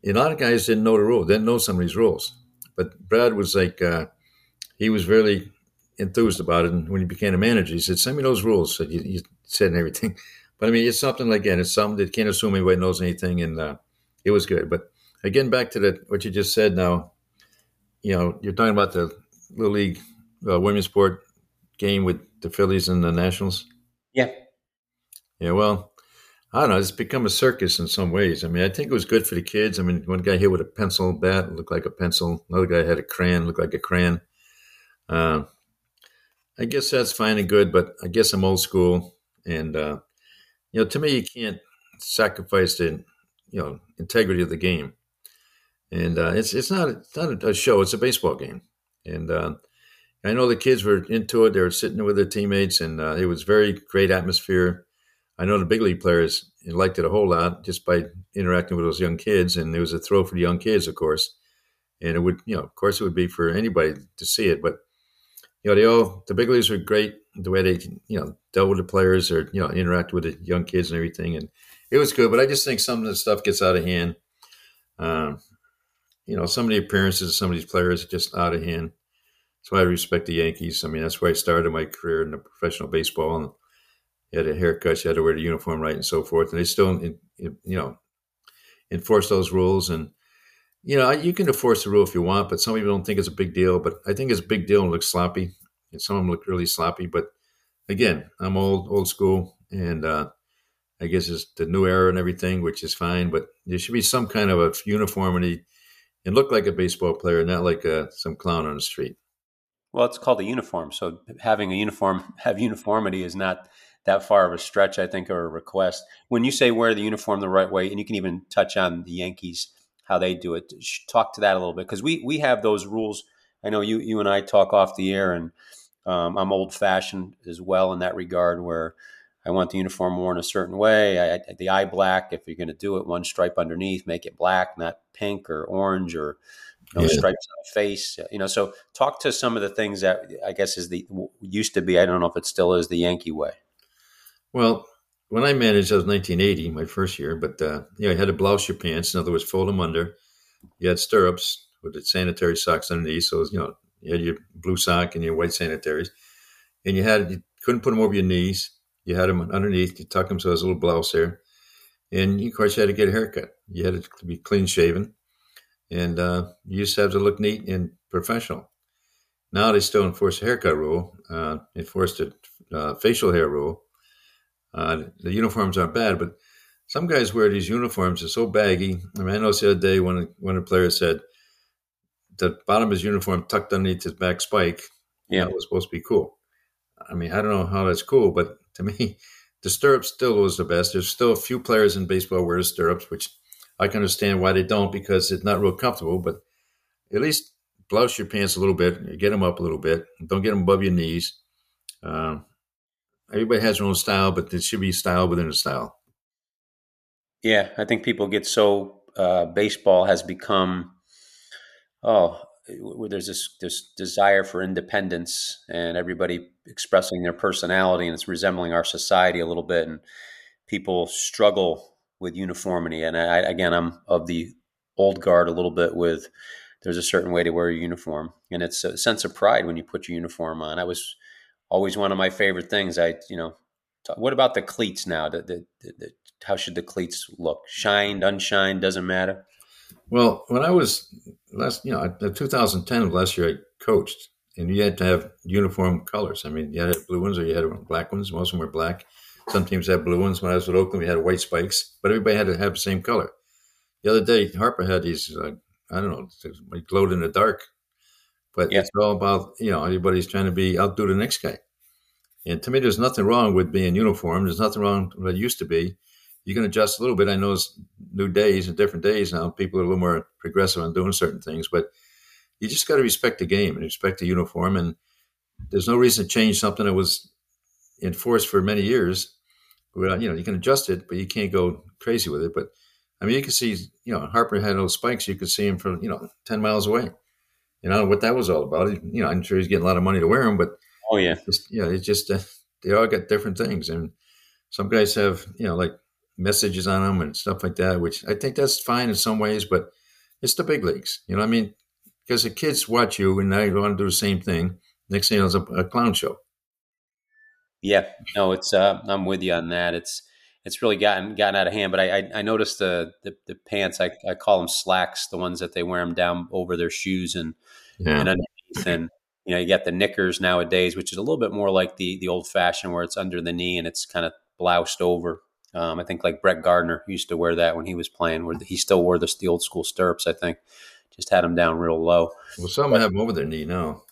a lot of guys didn't know the rules, didn't know some of these rules. But Brad was like, uh, he was really enthused about it. And when he became a manager, he said, send me those rules. So you, you said and everything. But I mean, it's something like again, it's something that can't assume anybody knows anything. And uh, it was good. But again, back to the, what you just said now, you know, you're talking about the Little League uh, women's sport game with the Phillies and the Nationals. Yeah. Yeah. Well, I don't know. It's become a circus in some ways. I mean, I think it was good for the kids. I mean, one guy hit with a pencil bat looked like a pencil. Another guy had a crayon, looked like a crayon. Uh, I guess that's fine and good, but I guess I'm old school, and uh, you know, to me, you can't sacrifice the you know integrity of the game. and uh, it's it's not it's not a show; it's a baseball game, and uh, I know the kids were into it. They were sitting with their teammates, and uh, it was very great atmosphere. I know the big league players liked it a whole lot just by interacting with those young kids, and it was a thrill for the young kids, of course. And it would, you know, of course, it would be for anybody to see it. But you know, they all the big leagues were great the way they, you know, dealt with the players or you know, interact with the young kids and everything, and it was good. But I just think some of the stuff gets out of hand. Um, you know, some of the appearances of some of these players are just out of hand. Why I respect the Yankees. I mean, that's where I started my career in the professional baseball. And you had a haircut, you had to wear the uniform right, and so forth. And they still, you know, enforce those rules. And you know, you can enforce the rule if you want, but some people don't think it's a big deal. But I think it's a big deal and looks sloppy. And some of them look really sloppy. But again, I'm old, old school, and uh, I guess it's the new era and everything, which is fine. But there should be some kind of a uniformity and look like a baseball player, not like a, uh, some clown on the street. Well, it's called a uniform. So having a uniform, have uniformity is not that far of a stretch, I think, or a request. When you say wear the uniform the right way, and you can even touch on the Yankees, how they do it, talk to that a little bit because we we have those rules. I know you you and I talk off the air, and um, I'm old fashioned as well in that regard, where I want the uniform worn a certain way. I, the eye black, if you're going to do it, one stripe underneath, make it black, not pink or orange or yeah. stripes on the face. You know, so talk to some of the things that I guess is the used to be. I don't know if it still is the Yankee way. Well, when I managed, that was 1980, my first year. But uh, you know, you had to blouse your pants. In other words, fold them under. You had stirrups with the sanitary socks underneath. So was, you know, you had your blue sock and your white sanitaries, and you had you couldn't put them over your knees. You had them underneath. You tuck them so there's a little blouse there, and of course you had to get a haircut. You had to be clean shaven, and uh, you just have to look neat and professional. Now they still enforce the haircut rule, uh, enforce the uh, facial hair rule, uh, the uniforms aren't bad, but some guys wear these uniforms. They're so baggy. I mean, I noticed the other day when one of the players said the bottom of his uniform tucked underneath his back spike. Yeah, that was supposed to be cool. I mean, I don't know how that's cool, but to me, the stirrups still was the best. There's still a few players in baseball wear stirrups, which I can understand why they don't because it's not real comfortable. But at least blouse your pants a little bit, get them up a little bit. Don't get them above your knees. Um, everybody has their own style, but there should be style within a style. Yeah, I think people get so uh, baseball has become oh where there's this this desire for independence and everybody expressing their personality and it's resembling our society a little bit and people struggle with uniformity and I, again I'm of the old guard a little bit with there's a certain way to wear a uniform and it's a sense of pride when you put your uniform on. I was always one of my favorite things. I, you know, what about the cleats now? The, the, the, how should the cleats look? Shined, unshined, doesn't matter. Well, when I was last, you know, 2010 last year, I coached, and you had to have uniform colors. I mean, you had blue ones or you had black ones. Most of them were black. Some teams had blue ones. When I was with Oakland, we had white spikes, but everybody had to have the same color. The other day, Harper had these. Uh, I don't know, like glowed in the dark but yeah. it's all about, you know, everybody's trying to be outdo the next guy. And to me, there's nothing wrong with being uniform. There's nothing wrong with it used to be. You can adjust a little bit. I know it's new days and different days now. People are a little more progressive on doing certain things, but you just got to respect the game and respect the uniform. And there's no reason to change something that was enforced for many years. Without, you know, you can adjust it, but you can't go crazy with it. But I mean, you can see, you know, Harper had those spikes. You could see him from, you know, 10 miles away you know what that was all about. You know, I'm sure he's getting a lot of money to wear them, but oh yeah, just, you know, it's just uh, they all got different things, and some guys have you know like messages on them and stuff like that, which I think that's fine in some ways, but it's the big leagues. You know, I mean, because the kids watch you and now you want to do the same thing. Next thing you know, it's a, a clown show. Yeah, no, it's uh, I'm with you on that. It's it's really gotten gotten out of hand. But I I, I noticed the, the, the pants. I, I call them slacks, the ones that they wear them down over their shoes and yeah. and underneath. And you know, you got the knickers nowadays, which is a little bit more like the the old fashioned, where it's under the knee and it's kind of bloused over. Um, I think like Brett Gardner used to wear that when he was playing, where he still wore the, the old school stirrups. I think just had them down real low. Well, some have them over their knee now.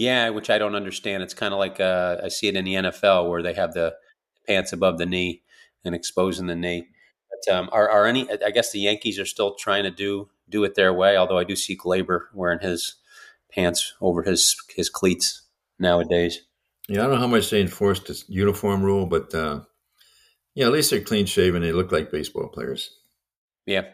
Yeah, which I don't understand. It's kind of like uh, I see it in the NFL where they have the pants above the knee and exposing the knee. But um, are, are any? I guess the Yankees are still trying to do do it their way. Although I do see Gleyber wearing his pants over his his cleats nowadays. Yeah, I don't know how much they enforce this uniform rule, but uh, yeah, at least they're clean shaven. They look like baseball players. Yeah.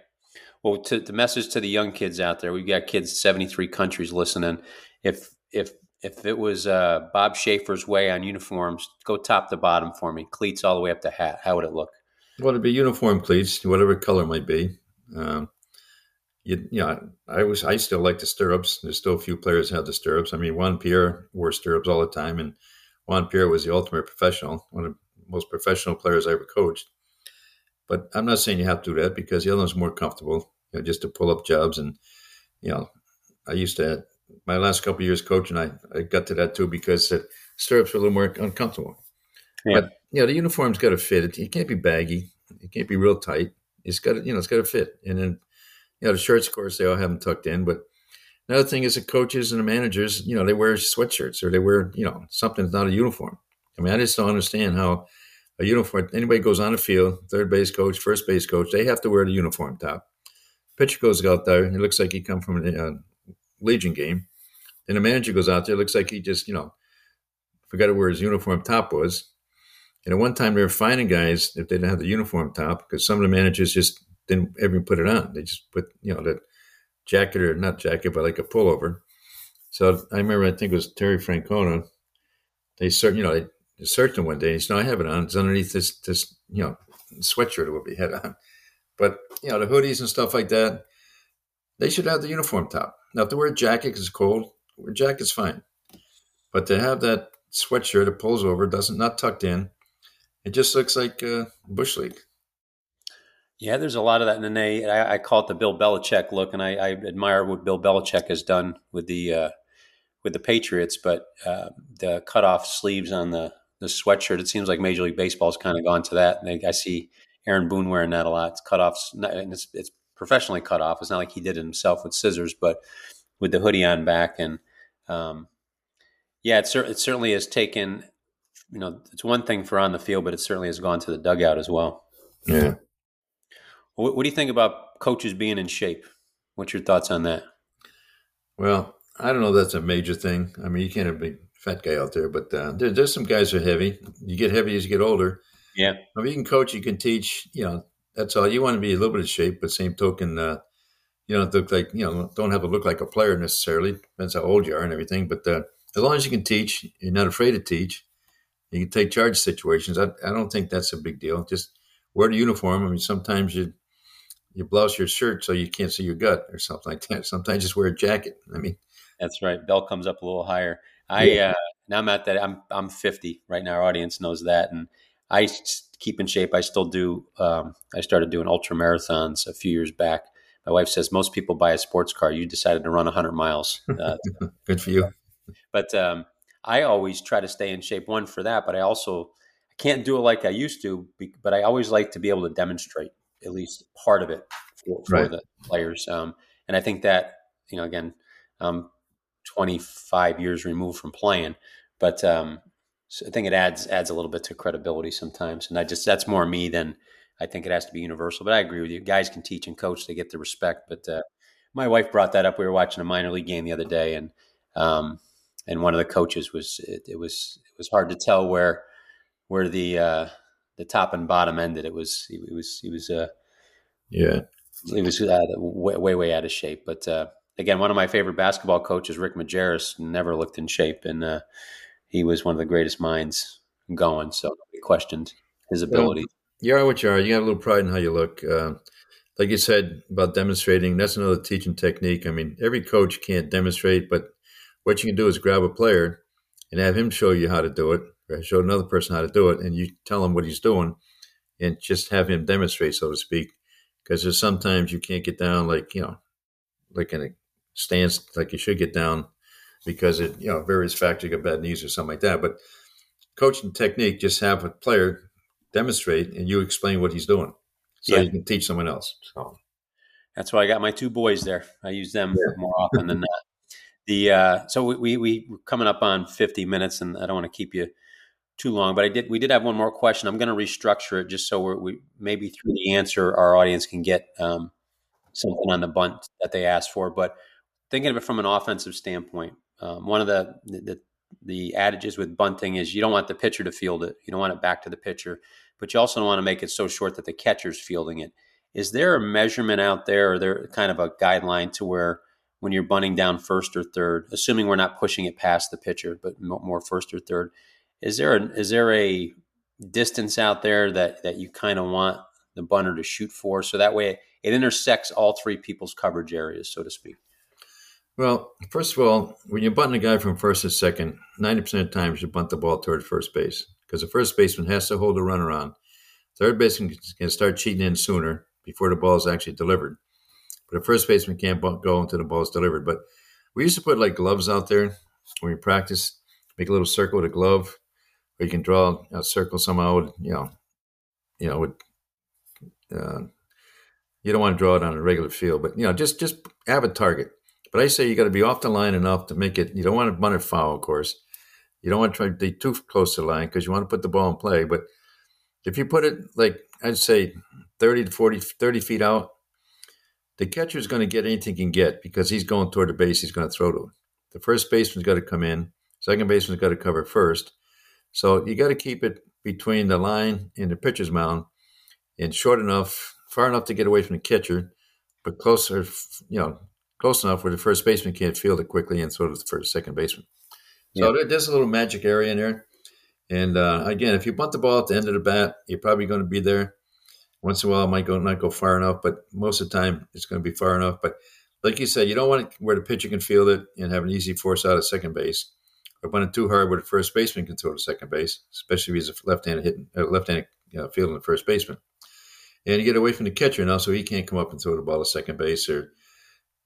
Well, to the message to the young kids out there, we've got kids seventy three countries listening. If if if it was uh, Bob Schaefer's way on uniforms, go top to bottom for me, cleats all the way up to hat. How would it look? Well, it'd be uniform cleats, whatever color might be. Um, you, you know, I was I still like the stirrups. There's still a few players have the stirrups. I mean, Juan Pierre wore stirrups all the time, and Juan Pierre was the ultimate professional, one of the most professional players I ever coached. But I'm not saying you have to do that because the other one's more comfortable, you know, just to pull up jobs. And you know, I used to my last couple years coaching, I, I got to that too because the stirrups were a little more uncomfortable. Yeah. But you know, the uniform's got to fit. It, it can't be baggy. It can't be real tight. It's got to, you know, it's got to fit. And then, you know, the shirts, of course, they all have them tucked in. But another thing is the coaches and the managers, you know, they wear sweatshirts or they wear, you know, something that's not a uniform. I mean, I just don't understand how a uniform. Anybody goes on the field, third base coach, first base coach, they have to wear the uniform top. Pitcher goes out there, it looks like he come from a uh, Legion game. And the manager goes out there, looks like he just, you know, forgot where his uniform top was. And at one time, they were finding guys if they didn't have the uniform top because some of the managers just didn't even put it on. They just put, you know, the jacket or not jacket, but like a pullover. So I remember, I think it was Terry Francona. They start, you know, they searched him one day. He said, "No, I have it on. It's underneath this, this, you know, sweatshirt what we had on." But you know, the hoodies and stuff like that, they should have the uniform top. Now, if they wear a jacket it's cold, wear jacket's fine. But to have that sweatshirt that pulls over, doesn't not tucked in, it just looks like uh, bush league. Yeah, there's a lot of that in the I, I call it the Bill Belichick look, and I, I, admire what Bill Belichick has done with the uh, with the Patriots. But uh, the cut off sleeves on the the sweatshirt. It seems like Major League Baseball's kind of gone to that. And I see Aaron Boone wearing that a lot. It's cut off, and it's, it's professionally cut off. It's not like he did it himself with scissors, but with the hoodie on back. And um, yeah, it, it certainly has taken. You know, it's one thing for on the field, but it certainly has gone to the dugout as well. Yeah. What, what do you think about coaches being in shape? What's your thoughts on that? Well, I don't know. That's a major thing. I mean, you can't have a big fat guy out there, but uh, there, there's some guys who are heavy. You get heavy as you get older. Yeah. I mean, you can coach, you can teach. You know, that's all. You want to be a little bit of shape, but same token, uh, you don't look like you know, don't have to look like a player necessarily. Depends how old you are and everything. But uh, as long as you can teach, you're not afraid to teach. You can take charge situations. I, I don't think that's a big deal. Just wear the uniform. I mean, sometimes you you blouse your shirt so you can't see your gut or something like that. Sometimes just wear a jacket. I mean, that's right. Bell comes up a little higher. I yeah. uh, now I'm at that. I'm I'm 50 right now. Our audience knows that, and I keep in shape. I still do. Um, I started doing ultra marathons a few years back. My wife says most people buy a sports car. You decided to run 100 miles. Uh, Good for you. But um, I always try to stay in shape. One for that, but I also I can't do it like I used to. But I always like to be able to demonstrate at least part of it for, for right. the players. Um, and I think that you know again, um, 25 years removed from playing. But um, so I think it adds adds a little bit to credibility sometimes, and I just that's more me than I think it has to be universal. But I agree with you. Guys can teach and coach; they get the respect. But uh, my wife brought that up. We were watching a minor league game the other day, and um, and one of the coaches was it, it, was it was hard to tell where where the uh, the top and bottom ended. It was it was he was uh, yeah he was uh, way, way way out of shape, but. Uh, again, one of my favorite basketball coaches, Rick Majerus, never looked in shape, and uh, he was one of the greatest minds going. So nobody questioned his ability. Well, you are what you are. You have a little pride in how you look. Uh, like you said about demonstrating, that's another teaching technique. I mean, every coach can't demonstrate, but what you can do is grab a player and have him show you how to do it, or show another person how to do it, and you tell him what he's doing, and just have him demonstrate, so to speak. Because there's sometimes you can't get down like you know, like in a stance like you should get down because it, you know, various factors, you got bad knees or something like that. But coaching technique, just have a player demonstrate and you explain what he's doing so yeah. you can teach someone else. So that's why I got my two boys there. I use them yeah. more often than not. The uh, so we, we we are coming up on 50 minutes, and I don't want to keep you too long, but I did. We did have one more question. I'm going to restructure it just so we're, we maybe through the answer our audience can get um, something on the bunt that they asked for. But thinking of it from an offensive standpoint, um, one of the, the the adages with bunting is you don't want the pitcher to field it. You don't want it back to the pitcher, but you also don't want to make it so short that the catcher's fielding it. Is there a measurement out there, or there kind of a guideline to where when you're bunting down first or third, assuming we're not pushing it past the pitcher, but more first or third, is there a, is there a distance out there that that you kind of want the bunter to shoot for, so that way it intersects all three people's coverage areas, so to speak? Well, first of all, when you bunt a guy from first to second, 90% of the times you bunt the ball toward first base because the first baseman has to hold the runner on. Third baseman can start cheating in sooner before the ball is actually delivered. But a first baseman can't go until the ball is delivered. But we used to put like gloves out there when we practice, make a little circle with a glove, or you can draw a circle somehow. You know, you know, with, uh, you don't want to draw it on a regular field, but you know, just just have a target. But I say you got to be off the line enough to make it. You don't want to run it foul, of course. You don't want to try to be too close to the line because you want to put the ball in play. But if you put it like I'd say 30 to 40, 30 feet out, the catcher is going to get anything he can get because he's going toward the base he's going to throw to. The first baseman's got to come in. Second baseman's got to cover first. So you got to keep it between the line and the pitcher's mound and short enough, far enough to get away from the catcher, but closer, you know, close enough where the first baseman can't field it quickly, and so does the first second baseman. So yeah. there's a little magic area in there. And uh, again, if you bunt the ball at the end of the bat, you're probably going to be there. Once in a while, it might go not go far enough, but most of the time, it's going to be far enough. But like you said, you don't want it where the pitcher can field it and have an easy force out at second base, or bunt it too hard where the first baseman can throw to second base, especially if he's a left-handed hitting, uh, left-handed you know, fielding the first baseman. And you get away from the catcher now, so he can't come up and throw the ball to second base or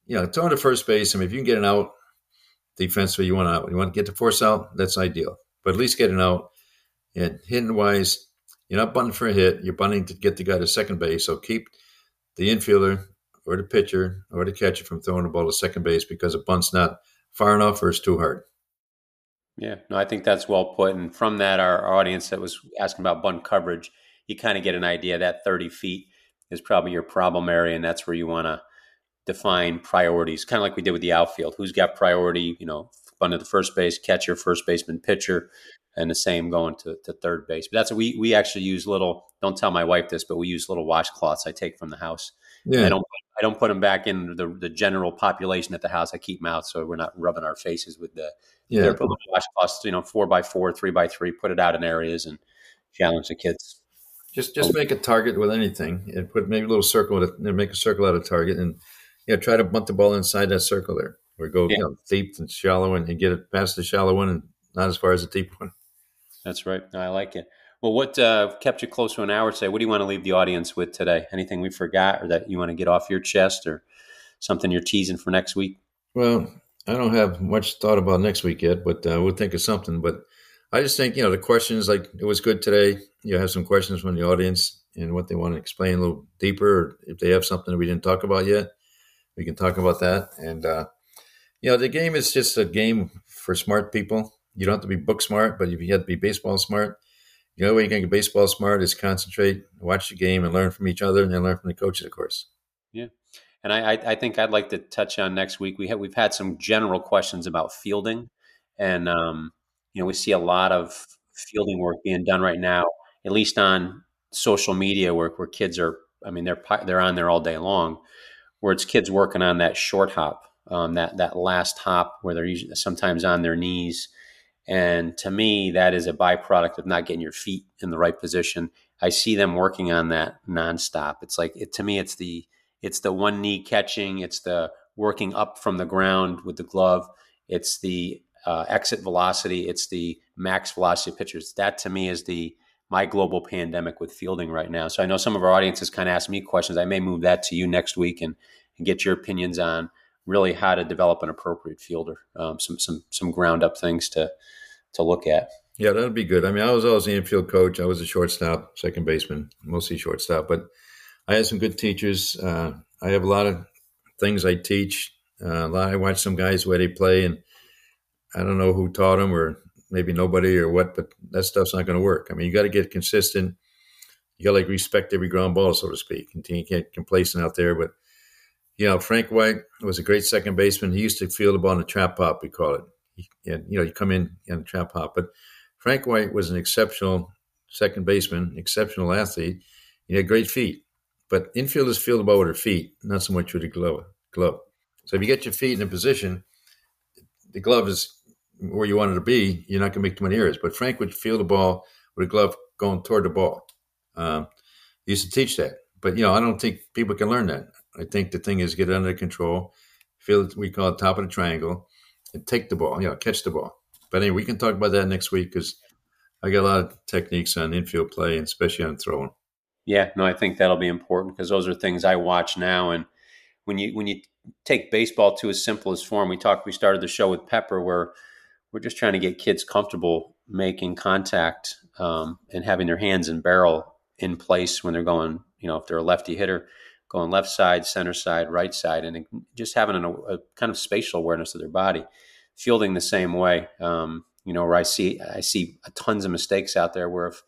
you know, throwing to first base. I mean, if you can get an out defensively, you want to you want to get the force out. That's ideal, but at least get an out. And hitting wise, you're not bunting for a hit. You're bunting to get the guy to second base. So keep the infielder or the pitcher or the catcher from throwing the ball to second base because a bunt's not far enough or it's too hard. Yeah, no, I think that's well put. And from that, our audience that was asking about bunt coverage, you kind of get an idea that 30 feet is probably your problem area, and that's where you want to define priorities, kind of like we did with the outfield. Who's got priority? You know, under the first base, catcher, first baseman, pitcher, and the same going to, to third base. But that's we we actually use little. Don't tell my wife this, but we use little washcloths I take from the house. Yeah. I don't I don't put them back in the, the general population at the house. I keep them out so we're not rubbing our faces with the yeah. They're little washcloths. You know, four by four, three by three. Put it out in areas and challenge the kids. Just just oh. make a target with anything and put maybe a little circle. To, make a circle out of target and you know, try to bunt the ball inside that circle there, or go yeah. you know, deep and shallow and, and get it past the shallow one and not as far as the deep one. That's right. I like it. Well, what uh, kept you close to an hour today? What do you want to leave the audience with today? Anything we forgot or that you want to get off your chest or something you're teasing for next week? Well, I don't have much thought about next week yet, but uh, we'll think of something. But I just think, you know, the questions, like it was good today. You have some questions from the audience and what they want to explain a little deeper, or if they have something that we didn't talk about yet we can talk about that. And uh, you know, the game is just a game for smart people. You don't have to be book smart, but if you have to be baseball smart, you know, way you can get baseball smart is concentrate, watch the game, and learn from each other, and then learn from the coaches, of course. Yeah, and I, I think I'd like to touch on next week. We have we've had some general questions about fielding, and um, you know, we see a lot of fielding work being done right now, at least on social media, where where kids are. I mean, they're they're on there all day long where it's kids working on that short hop, um, that that last hop where they're usually sometimes on their knees. And to me, that is a byproduct of not getting your feet in the right position. I see them working on that nonstop. It's like it, to me, it's the it's the one knee catching, it's the working up from the ground with the glove, it's the uh, exit velocity, it's the max velocity pitchers. That to me is the my global pandemic with fielding right now. So I know some of our audiences kind of ask me questions. I may move that to you next week and, and get your opinions on really how to develop an appropriate fielder. Um, some some some ground up things to to look at. Yeah, that'd be good. I mean, I was always the infield coach. I was a shortstop, second baseman, mostly shortstop, but I had some good teachers. Uh, I have a lot of things I teach. Uh, a lot, I watch some guys where they play, and I don't know who taught them or maybe nobody or what, but that stuff's not going to work. I mean, you got to get consistent. You got to like respect every ground ball, so to speak. And you can't get complacent out there. But you know, Frank White was a great second baseman. He used to field the ball in the trap hop, we call it. He, and you know, you come in the trap hop, but Frank White was an exceptional second baseman, exceptional athlete. He had great feet, but infielders field the ball with their feet, not so much with the glove. Glove. So if you get your feet in a position, the glove is where you want it to be. You're not going to make too many errors. But Frank would feel the ball with a glove going toward the ball. Um, he used to teach that, but you know, I don't think people can learn that. I think the thing is get it under control, feel we call it top of the triangle, and take the ball. You know, catch the ball. But anyway, we can talk about that next week because I got a lot of techniques on infield play and especially on throwing. Yeah, no, I think that'll be important because those are things I watch now. And when you when you take baseball to its simplest form, we talked. We started the show with Pepper, where we're just trying to get kids comfortable making contact um, and having their hands and barrel in place when they're going. You know, if they're a lefty hitter, going left side, center side, right side, and just having a, a kind of spatial awareness of their body, fielding the same way. Um, you know, where I see I see tons of mistakes out there where if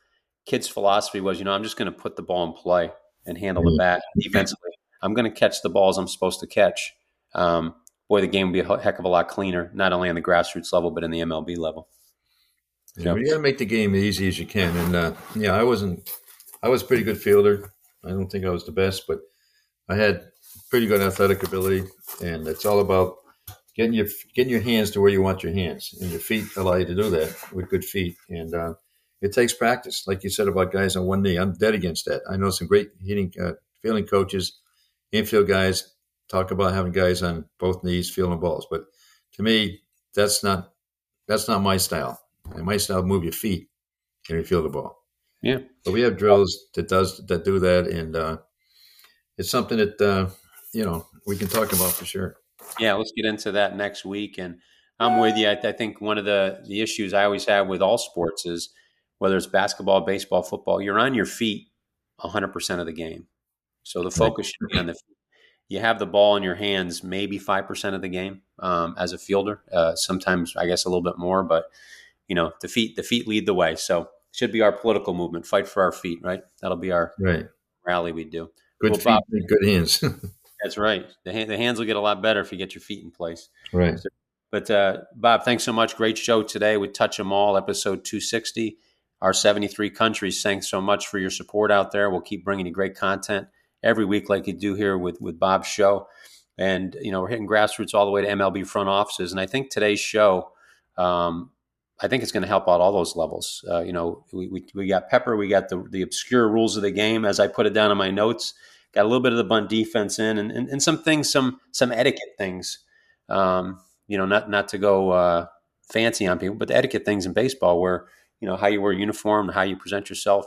kids' philosophy was, you know, I'm just going to put the ball in play and handle the mm-hmm. bat defensively. I'm going to catch the balls I'm supposed to catch. Um, boy, the game would be a heck of a lot cleaner, not only on the grassroots level but in the MLB level. Yeah, you got to make the game as easy as you can. And uh, yeah, I wasn't. I was a pretty good fielder. I don't think I was the best, but I had pretty good athletic ability, and it's all about getting your getting your hands to where you want your hands, and your feet allow you to do that with good feet. And uh, it takes practice, like you said about guys on one knee. I'm dead against that. I know some great hitting, uh, fielding coaches, infield guys talk about having guys on both knees fielding balls, but to me, that's not that's not my style. And my style move your feet and you field the ball. Yeah, but we have drills that does that do that, and uh, it's something that uh, you know we can talk about for sure. Yeah, let's get into that next week. And I'm with you. I, I think one of the the issues I always have with all sports is whether it's basketball, baseball, football, you're on your feet 100% of the game. So the focus should be on the feet. You have the ball in your hands maybe 5% of the game um, as a fielder. Uh, sometimes, I guess, a little bit more, but you know, the feet the feet lead the way. So should be our political movement. Fight for our feet, right? That'll be our right rally we do. Good well, feet, Bob, good hands. that's right. The, hand, the hands will get a lot better if you get your feet in place. Right. So, but uh, Bob, thanks so much. Great show today with Touch 'em All, episode 260. Our 73 countries. Thanks so much for your support out there. We'll keep bringing you great content every week, like you do here with with Bob's show. And you know, we're hitting grassroots all the way to MLB front offices. And I think today's show, um, I think it's going to help out all those levels. Uh, you know, we, we, we got Pepper, we got the the obscure rules of the game, as I put it down in my notes. Got a little bit of the bunt defense in, and, and, and some things, some some etiquette things. Um, you know, not not to go uh, fancy on people, but the etiquette things in baseball where you know how you wear uniform how you present yourself.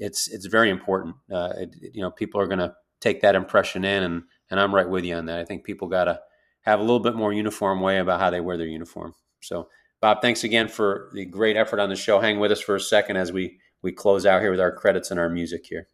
It's it's very important. Uh, it, you know, people are going to take that impression in, and and I'm right with you on that. I think people got to have a little bit more uniform way about how they wear their uniform. So, Bob, thanks again for the great effort on the show. Hang with us for a second as we we close out here with our credits and our music here.